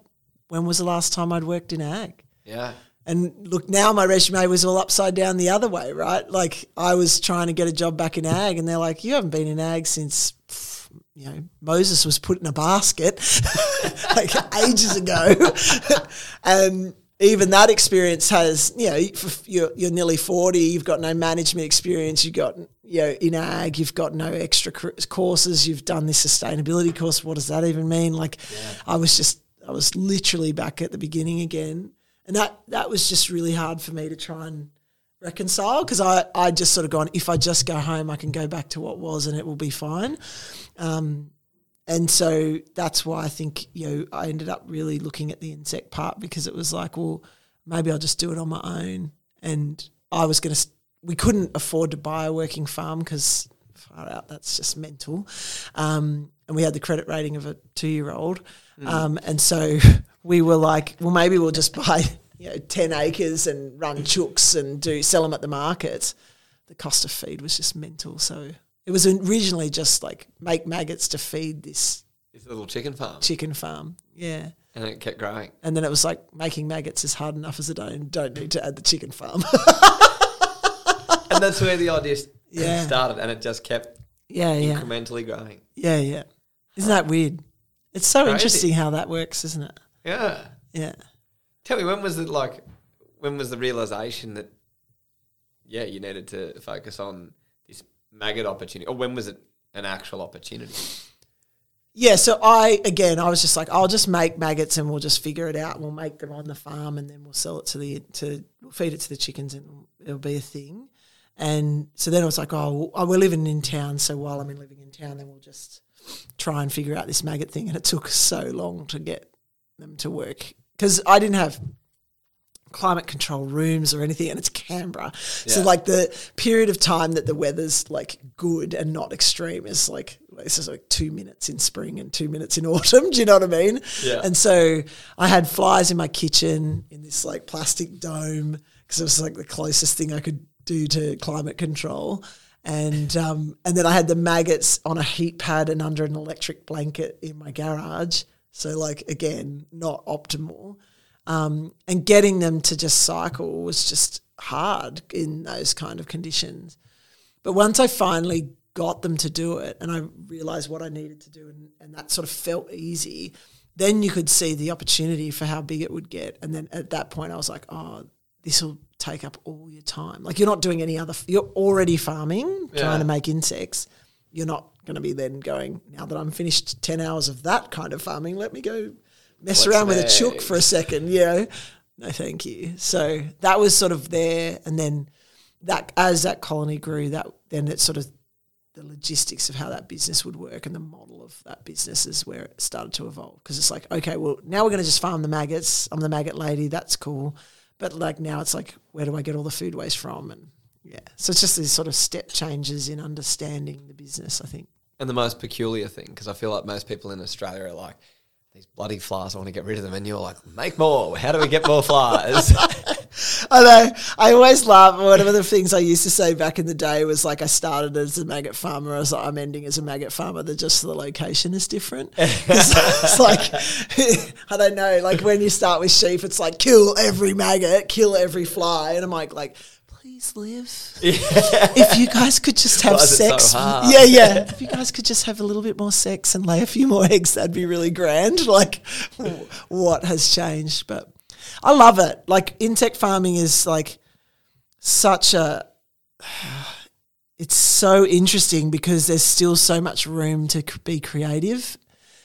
when was the last time I'd worked in ag? Yeah. And look, now my resume was all upside down the other way, right? Like I was trying to get a job back in ag, and they're like, "You haven't been in ag since, you know, Moses was put in a basket, [laughs] like ages ago." [laughs] and even that experience has, you know, you're, you're nearly forty, you've got no management experience, you've got, you know, in ag, you've got no extra courses, you've done this sustainability course. What does that even mean? Like, I was just, I was literally back at the beginning again and that that was just really hard for me to try and reconcile because I I just sort of gone if I just go home I can go back to what was and it will be fine, um, and so that's why I think you know I ended up really looking at the insect part because it was like well maybe I'll just do it on my own. And I was going to we couldn't afford to buy a working farm because far out that's just mental, um, and we had the credit rating of a two year old, um, and so [laughs] we were like, well, maybe we'll just [laughs] buy you know ten acres and run chooks and do sell them at the market. The cost of feed was just mental, so it was originally just like make maggots to feed this This little chicken farm. chicken farm, yeah. And it kept growing. And then it was like making maggots is hard enough as it don't don't need to add the chicken farm. [laughs] And that's where the idea Yeah. started, and it just kept yeah, yeah, incrementally growing. yeah, yeah. Isn't that weird? It's so Crazy. interesting how that works, isn't it? Yeah. Yeah. Tell me, when was it like, when was the realization that, yeah, you needed to focus on this maggot opportunity? Or when was it an actual opportunity? Yeah, so I again, I was just like, I'll just make maggots and we'll just figure it out. We'll make them on the farm and then we'll sell it to the to we'll feed it to the chickens and it'll be a thing. And so then I was like, oh, oh, we're living in town, so while I'm in living in town, then we'll just try and figure out this maggot thing. And it took so long to get them to work because I didn't have climate control rooms or anything, and it's Canberra. So like the period of time that the weather's like good and not extreme is like this is like two minutes in spring and two minutes in [laughs] autumn. Do you know what I mean? Yeah. And so I had flies in my kitchen in this like plastic dome because it was like the closest thing I could do to climate control. And um, and then I had the maggots on a heat pad and under an electric blanket in my garage. So like again, not optimal. Um, and getting them to just cycle was just hard in those kind of conditions. But once I finally got them to do it and I realized what I needed to do and, and that sort of felt easy, then you could see the opportunity for how big it would get. And then at that point, I was like, oh, this will take up all your time. Like you're not doing any other, you're already farming, trying to make insects. You're not going to be then going, now that I'm finished 10 hours of that kind of farming, let me go mess What's around with a chook for a second, you know? No, thank you. So that was sort of there. And then that, as that colony grew, that then it sort of, the logistics of how that business would work and the model of that business is where it started to evolve. Because it's like, okay, well, now we're going to just farm the maggots. I'm the maggot lady. That's cool. But like now it's like, where do I get all the food waste from? And yeah, so it's just these sort of step changes in understanding the business, I think. And the most peculiar thing, because I feel like most people in Australia are like, these bloody flies, I want to get rid of them. And you're like, make more. How do we get more flies? [laughs] I know. I always laugh. One of the things I used to say back in the day was like I started as a maggot farmer. I was like, I'm ending as a maggot farmer. That just the location is different. [laughs] [laughs] it's like I don't know. Like when you start with sheep, it's like kill every maggot, kill every fly, and I'm like, like please live. [laughs] If you guys could just have Why so sex, hard? yeah, yeah. [laughs] If you guys could just have a little bit more sex and lay a few more [laughs] eggs, that'd be really grand. Like, what has changed? But I love it. Like insect farming is like such a [sighs] it's so interesting because there's still so much room to be creative.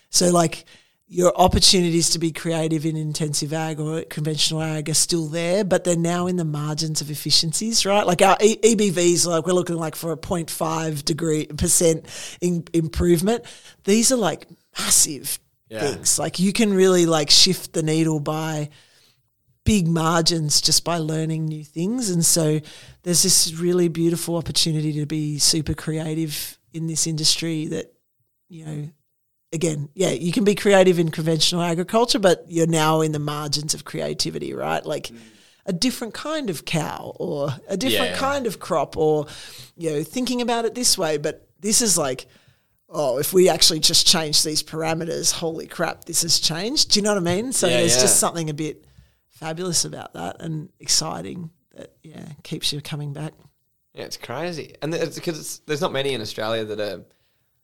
So like your opportunities to be creative in intensive ag or conventional ag are still there, but they're now in the margins of efficiencies, right? Like our e- EBVs, like we're looking like for a 0.5 degree percent in, improvement. These are like massive Yeah. things. Like you can really like shift the needle by big margins just by learning new things. And so there's this really beautiful opportunity to be super creative in this industry that, you know, again, yeah, you can be creative in conventional agriculture, but you're now in the margins of creativity, right? Like a different kind of cow or a different Yeah. kind of crop or, you know, thinking about it this way. But this is like, oh, if we actually just change these parameters, holy crap, this has changed. Do you know what I mean? So Yeah, there's yeah. just something a bit fabulous about that and exciting that, yeah, keeps you coming back. Yeah, it's crazy, and it's because it's, there's not many in Australia that are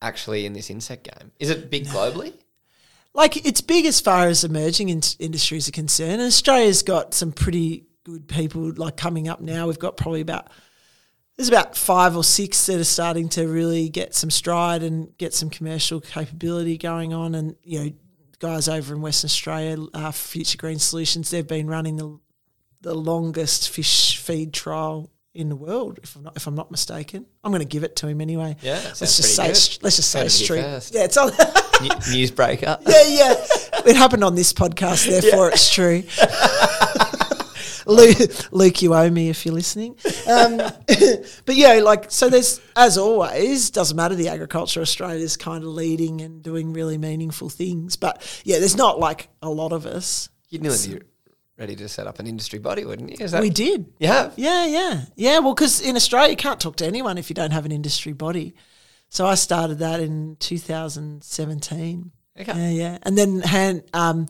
actually in this insect game. Is it big globally? like it's big as far as emerging in- industries are concerned. And Australia's got some pretty good people like coming up now. We've got probably about there's about five or six that are starting to really get some stride and get some commercial capability going on. And you know, guys over in Western Australia, uh, Future Green Solutions, they've been running the the longest fish feed trial in the world, if I'm not if I'm not mistaken. I'm going to give it to him anyway. Yeah, let's just say it's, good. let's just say Heard it's true. first. Yeah, it's on. [laughs] New- Newsbreaker. [laughs] yeah, yeah. It happened on this podcast, [laughs] therefore it's true. Luke, Luke, you owe me if you're listening. Um, but yeah, like so. There's as always doesn't matter. The agriculture Australia is kind of leading and doing really meaningful things. But yeah, there's not like a lot of us. You'd nearly be ready to set up an industry body, wouldn't you? That We did. You have? Yeah, yeah, yeah. Well, because in Australia you can't talk to anyone if you don't have an industry body. So I started that in 2017. Okay. Yeah, yeah. And then hand, um,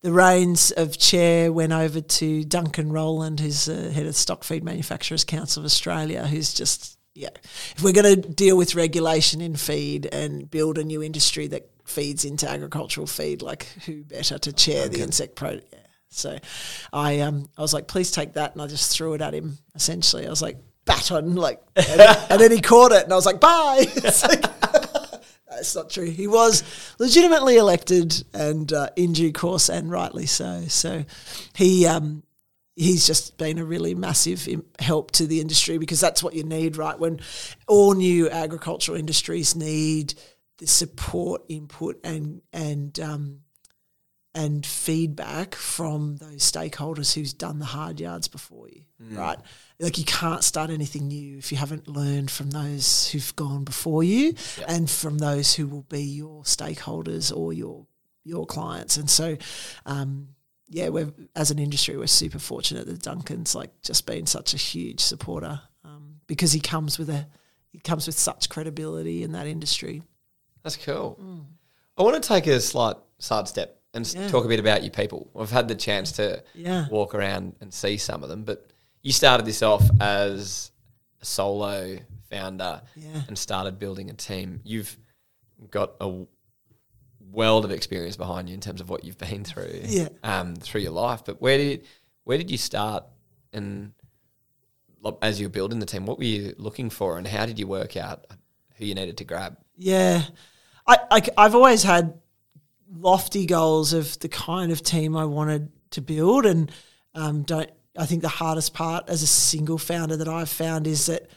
the reins of chair went over to Duncan Rowland, who's uh, head of Stock Feed Manufacturers Council of Australia, who's just yeah. If we're going to deal with regulation in feed and build a new industry that feeds into agricultural feed, like who better to chair the insect pro? Yeah. So I um I was like, please take that, and I just threw it at him. Essentially, I was like, baton, like, and, then he caught it, and I was like, bye. [laughs] It's [laughs] not true. He was legitimately elected, and uh, in due course, and rightly so. So he um he's just been a really massive help to the industry because that's what you need, right? When all new agricultural industries need the support, input, and and um, and feedback from those stakeholders who's done the hard yards before you, right? Like you can't start anything new if you haven't learned from those who've gone before you and from those who will be your stakeholders or your your clients. And so, um, yeah, we're as an industry, we're super fortunate that Duncan's like just been such a huge supporter um, because he comes with a he comes with such credibility in that industry. That's cool. I want to take a slight sidestep and Yeah. talk a bit about your people. I've had the chance to Yeah. walk around and see some of them, but you started this off as a solo founder Yeah. and started building a team. You've got a world of experience behind you in terms of what you've been through um, through your life. But where did where did you start and as you were building the team, what were you looking for and how did you work out who you needed to grab? Yeah, I, I I've always had lofty goals of the kind of team I wanted to build, and um, don't. I think the hardest part as a single founder that I've found is that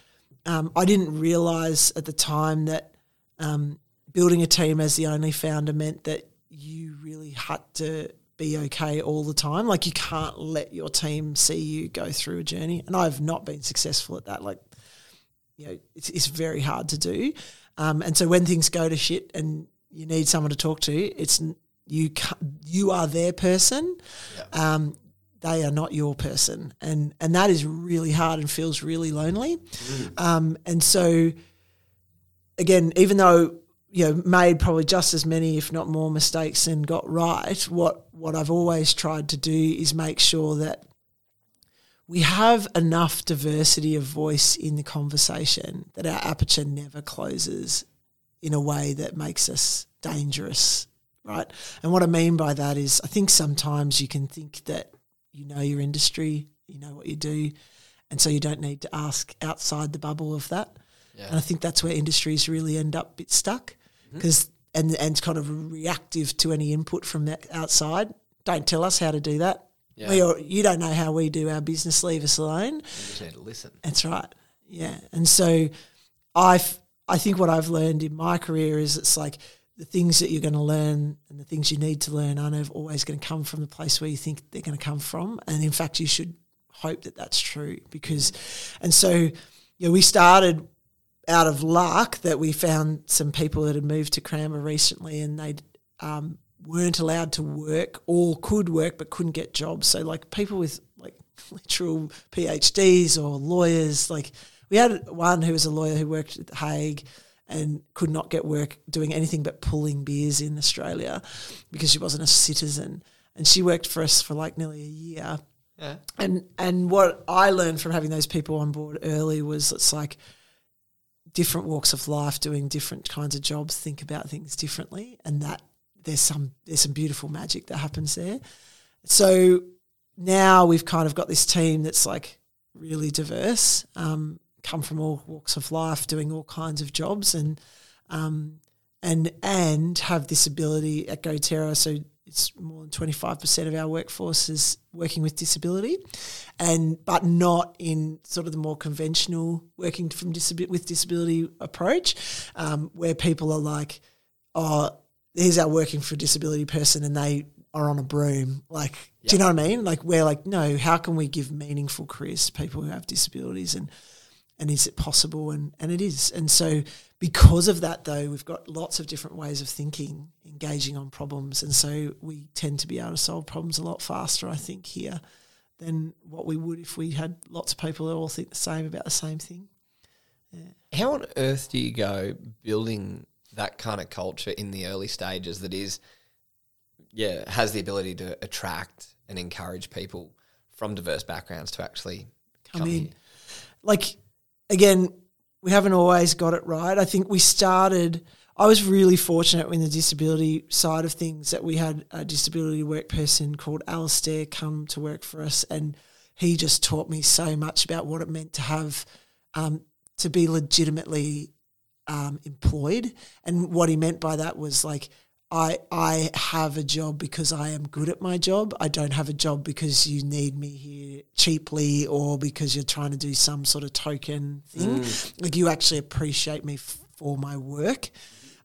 um, I didn't realize at the time that um, building a team as the only founder meant that you really had to be okay all the time. Like you can't let your team see you go through a journey, and I've not been successful at that. Like you know, it's, it's very hard to do. Um, and so when things go to shit and you need someone to talk to, it's you. you are their person. Um, they are not your person, and and that is really hard and feels really lonely. Um, and so, again, even though you know made probably just as many, if not more, mistakes and got right, what what I've always tried to do is make sure that we have enough diversity of voice in the conversation that our aperture never closes in a way that makes us dangerous, right? And what I mean by that is, I think sometimes you can think that you know your industry, you know what you do, and so you don't need to ask outside the bubble of that. And I think that's where industries really end up a bit stuck mm-hmm. because and and kind of reactive to any input from that outside. Don't tell us how to do that. Yeah. We or you don't know how we do our business. Leave us alone. You just need to listen. That's right. Yeah. And so I I think what I've learned in my career is it's like the things that you're going to learn and the things you need to learn aren't always going to come from the place where you think they're going to come from. And in fact, you should hope that that's true because, and so, you know, we started out of luck that we found some people that had moved to Cranmer recently and they um, weren't allowed to work or could work but couldn't get jobs. So like people with like [laughs] literal PhDs or lawyers, like we had one who was a lawyer who worked at the Hague and could not get work doing anything but pulling beers in Australia because she wasn't a citizen. And she worked for us for like nearly a year. Yeah. And and what I learned from having those people on board early was it's like different walks of life doing different kinds of jobs think about things differently and that there's some there's some beautiful magic that happens there. So now we've kind of got this team that's like really diverse, um, come from all walks of life, doing all kinds of jobs, and um, and and have this ability at GoTerra. So it's more than twenty five percent of our workforce is working with disability, and but not in sort of the more conventional working from disabi- with disability approach, um, where people are like, oh, here's our working for disability person, and they are on a broom. Like, do you know what I mean? Like, we're like, no, how can we give meaningful careers to people who have disabilities and and is it possible? And and it is. And so because of that though, we've got lots of different ways of thinking, engaging on problems. And so we tend to be able to solve problems a lot faster, I think, here than what we would if we had lots of people that all think the same about the same thing. How on earth do you go building that kind of culture in the early stages that is, yeah, has the ability to attract and encourage people from diverse backgrounds to actually come, come in. here? Like, again, we haven't always got it right. I think we started. I was really fortunate in the disability side of things that we had a disability work person called Alistair come to work for us, and he just taught me so much about what it meant to have um, to be legitimately um, employed. And what he meant by that was like, I I have a job because I am good at my job. I don't have a job because you need me here cheaply or because you're trying to do some sort of token thing. Like you actually appreciate me f- for my work.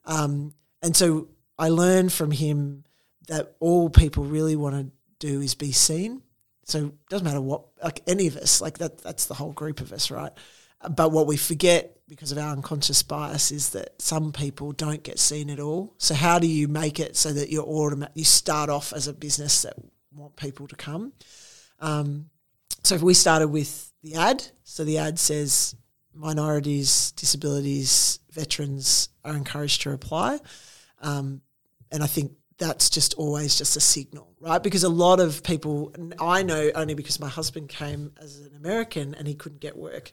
Um, and so I learned from him that all people really want to do is be seen. So it doesn't matter what, like any of us, like that, that's the whole group of us, right? But what we forget because of our unconscious bias is that some people don't get seen at all. So how do you make it so that you're automatic? You start off as a business that want people to come. Um, so if we started with the ad, so the ad says minorities, disabilities, veterans are encouraged to apply, um, and I think that's just always just a signal, right? Because a lot of people, I know only because my husband came as an American and he couldn't get work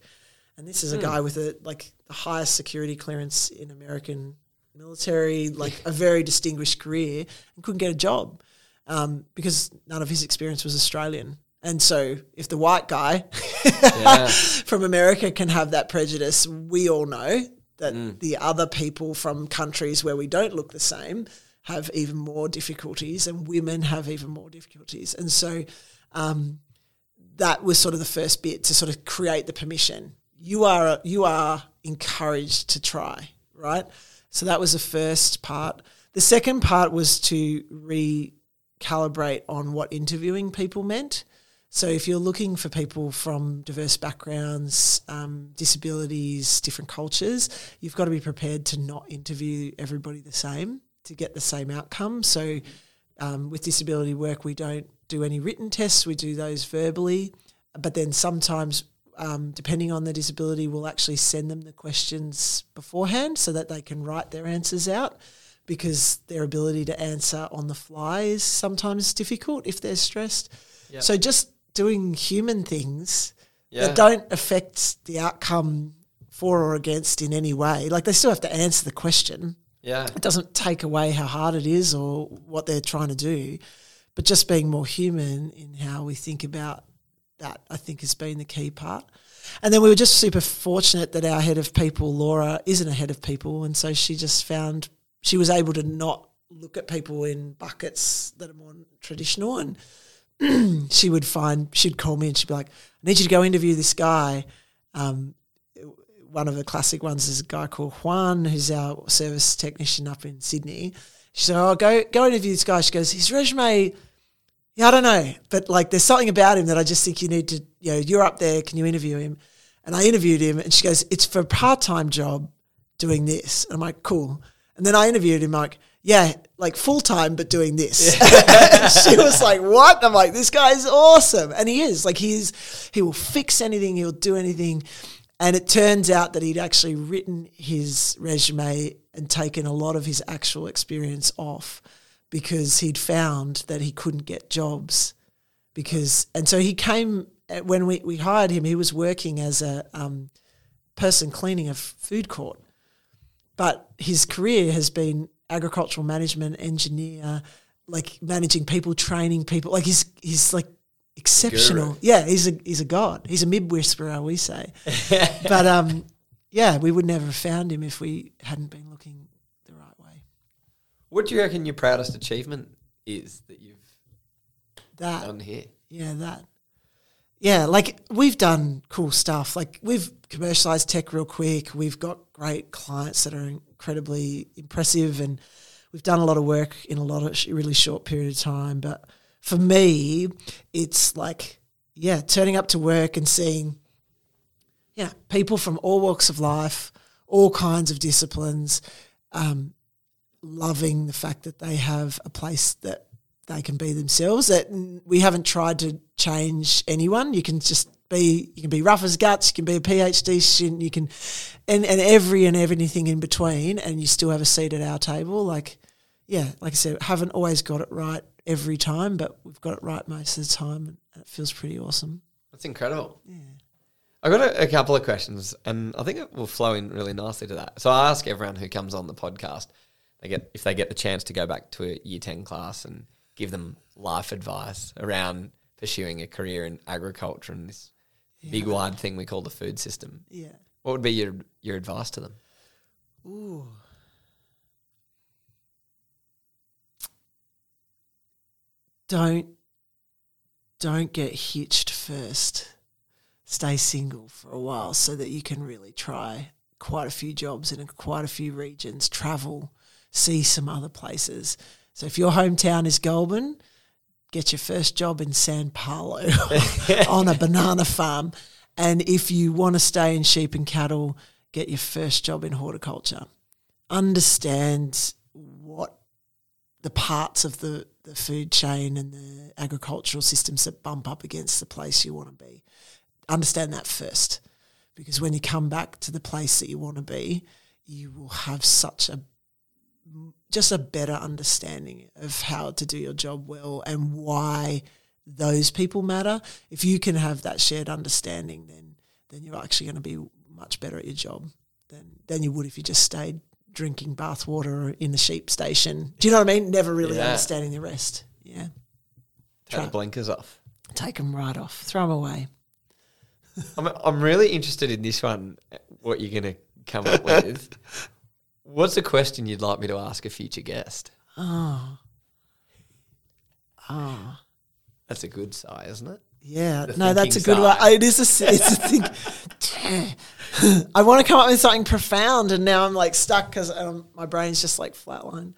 and this is a mm. guy with a like the highest security clearance in American military, like a very distinguished career, and couldn't get a job um, because none of his experience was Australian. And so, if the white guy [laughs] from America can have that prejudice, we all know that mm. the other people from countries where we don't look the same have even more difficulties, and women have even more difficulties. And so, um, that was sort of the first bit to sort of create the permission you are you are encouraged to try, right? So that was the first part. The second part was to recalibrate on what interviewing people meant. So if you're looking for people from diverse backgrounds, um, disabilities, different cultures, you've got to be prepared to not interview everybody the same to get the same outcome. So um, with disability work, we don't do any written tests; we do those verbally. But then sometimes um, depending on the disability, we'll actually send them the questions beforehand so that they can write their answers out because their ability to answer on the fly is sometimes difficult if they're stressed. Yep. So just doing human things yeah. that don't affect the outcome for or against in any way. Like they still have to answer the question. Yeah. It doesn't take away how hard it is or what they're trying to do, but just being more human in how we think about that I think has been the key part. And then we were just super fortunate that our head of people, Laura, isn't a head of people, and so she just found she was able to not look at people in buckets that are more traditional and [clears throat] she would find she'd call me and she'd be like, I need you to go interview this guy. Um, one of the classic ones is a guy called Juan, who's our service technician up in Sydney. She said, Oh, go go interview this guy. She goes, His resume yeah, I don't know, but like there's something about him that I just think you need to, you know, you're up there, can you interview him? And I interviewed him, and she goes, it's for a part time job doing this. And I'm like, cool. And then I interviewed him, like, yeah, like full time, but doing this. Yeah. [laughs] she was like, what? I'm like, this guy's awesome. And he is. Like, he's, he will fix anything, he'll do anything. And it turns out that he'd actually written his resume and taken a lot of his actual experience off because he'd found that he couldn't get jobs because and so he came when we, we hired him he was working as a um, person cleaning a food court. But his career has been agricultural management engineer like managing people training people like he's he's like exceptional. Guru. yeah he's a he's a god. He's a mid whisperer we say. [laughs] But um yeah we would never have found him if we hadn't been looking what do you reckon your proudest achievement is that you've that done here? Yeah, that. Yeah, like we've done cool stuff. Like we've commercialized tech real quick. We've got great clients that are incredibly impressive, and we've done a lot of work in a lot of sh- really short period of time. But for me, it's like yeah, turning up to work and seeing yeah people from all walks of life, all kinds of disciplines, um, loving the fact that they have a place that they can be themselves. That we haven't tried to change anyone. You can just be you can be rough as guts. You can be a PhD student. You can and and every and everything in between, and you still have a seat at our table. Like yeah, like I said, haven't always got it right every time, but we've got it right most of the time, and it feels pretty awesome. That's incredible. Yeah. I've got a, a, couple of questions, and I think it will flow in really nicely to that. So I ask everyone who comes on the podcast they get if they get the chance to go back to a year ten class and give them life advice around pursuing a career in agriculture and this yeah. big wide thing we call the food system. Yeah. What would be your your advice to them? Ooh. Don't don't get hitched first. Stay single for a while so that you can really try quite a few jobs in quite a few regions, travel, see some other places, So if your hometown is Goulburn, get your first job in San Paulo [laughs] on a banana farm. And if you want to stay in sheep and cattle, get your first job in horticulture. Understand what the parts of the, the food chain and the agricultural systems that bump up against the place you want to be. Understand that first. Because when you come back to the place that you want to be, you will have such a just a better understanding of how to do your job well and why those people matter. If you can have that shared understanding, then then you're actually going to be much better at your job than than you would if you just stayed drinking bathwater in the sheep station. Do you know what I mean? Never really Yeah. understanding the rest. Yeah, Take the blinkers off. take them right off, throw them away. I'm, I'm really interested in this one, what you're going to come up with. [laughs] What's a question you'd like me to ask a future guest? Oh, oh. That's a good sigh, isn't it? Yeah, The no, that's a good one. It is a, it's a thing. [laughs] I want to come up with something profound, and now I'm like stuck because um, my brain's just like flatline.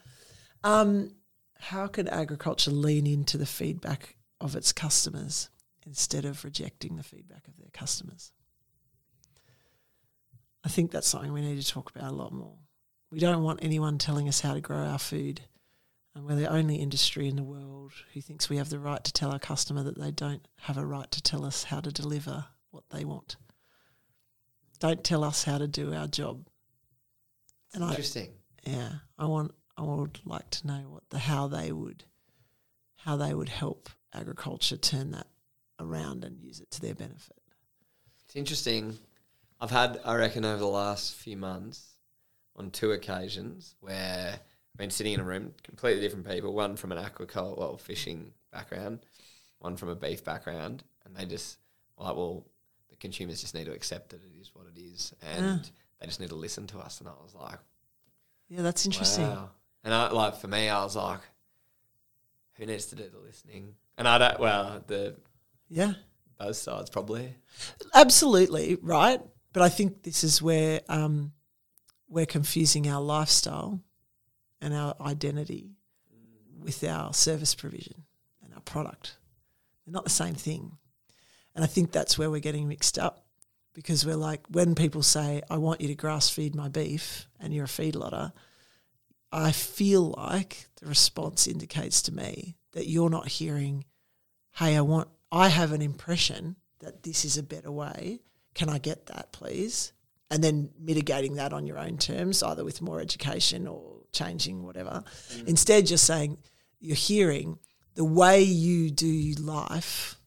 Um, how can agriculture lean into the feedback of its customers instead of rejecting the feedback of their customers? I think that's something we need to talk about a lot more. We don't want anyone telling us how to grow our food. And we're the only industry in the world who thinks we have the right to tell our customer that they don't have a right to tell us how to deliver what they want. Don't tell us how to do our job. And I, Interesting. yeah, I want, I would like to know what the how they would, how they would help agriculture turn that around and use it to their benefit. It's interesting. I've had, I reckon, over the last few months, on two occasions where I've been sitting in a room, completely different people, one from an aquaculture, well, fishing background, one from a beef background, and they just like, well, the consumers just need to accept that it is what it is, and they just need to listen to us. And I was like, Yeah, that's interesting. Wow. And I like for me, I was like, who needs to do the listening? And I don't. Well, the Yeah. both sides probably. Absolutely right, but I think this is where um, we're confusing our lifestyle and our identity with our service provision and our product. They're not the same thing, and I think that's where we're getting mixed up because we're like when people say, "I want you to grass feed my beef," and you're a feedlotter. I feel like the response indicates to me that you're not hearing, hey, I want, I have an impression that this is a better way. Can I get that, please? And then mitigating that on your own terms, either with more education or changing whatever. Mm. Instead, you're saying, you're hearing the way you do life,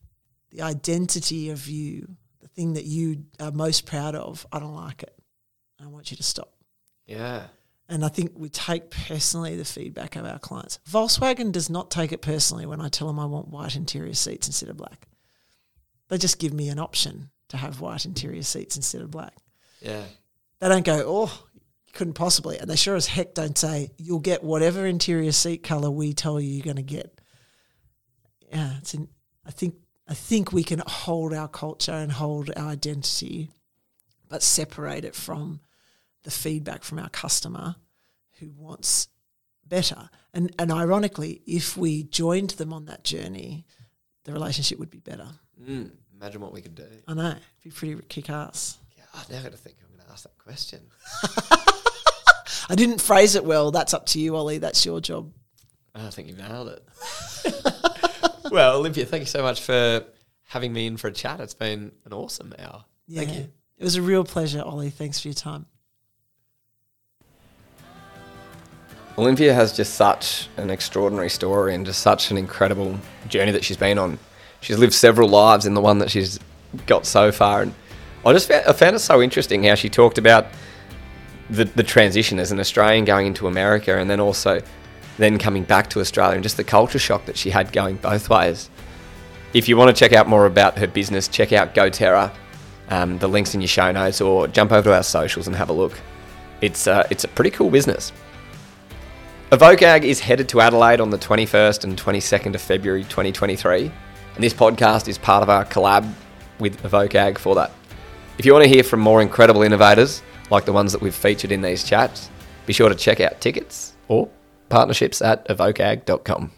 the identity of you, the thing that you are most proud of. I don't like it. I want you to stop. Yeah. And I think we take personally the feedback of our clients. Volkswagen does not take it personally when I tell them I want white interior seats instead of black. They just give me an option to have white interior seats instead of black. Yeah. They don't go, oh, you couldn't possibly. And they sure as heck don't say, you'll get whatever interior seat color we tell you you're going to get. Yeah, it's in, I think I think we can hold our culture and hold our identity, but separate it from the feedback from our customer who wants better. And and ironically, if we joined them on that journey, the relationship would be better. Mm, imagine what we could do. I know, it'd be pretty kick ass. Yeah, I've now got to think I'm going to ask that question. [laughs] I didn't phrase it well. That's up to you, Ollie. That's your job. Ah, I think you've nailed it. [laughs] well, Olympia, thank you so much for having me in for a chat. It's been an awesome hour. Yeah. Thank you. It was a real pleasure, Ollie. Thanks for your time. Olympia has just such an extraordinary story and just such an incredible journey that she's been on. She's lived several lives in the one that she's got so far. And I just found, I found it so interesting how she talked about the, the transition as an Australian going into America and then also then coming back to Australia and just the culture shock that she had going both ways. If you want to check out more about her business, check out GoTerra. Um, the link's in your show notes or jump over to our socials and have a look. It's, uh, it's a pretty cool business. evokeAG is headed to Adelaide on the 21st and 22nd of February 2023, and this podcast is part of our collab with evokeAG for that. If you want to hear from more incredible innovators like the ones that we've featured in these chats, be sure to check out tickets or partnerships at evokeag.com.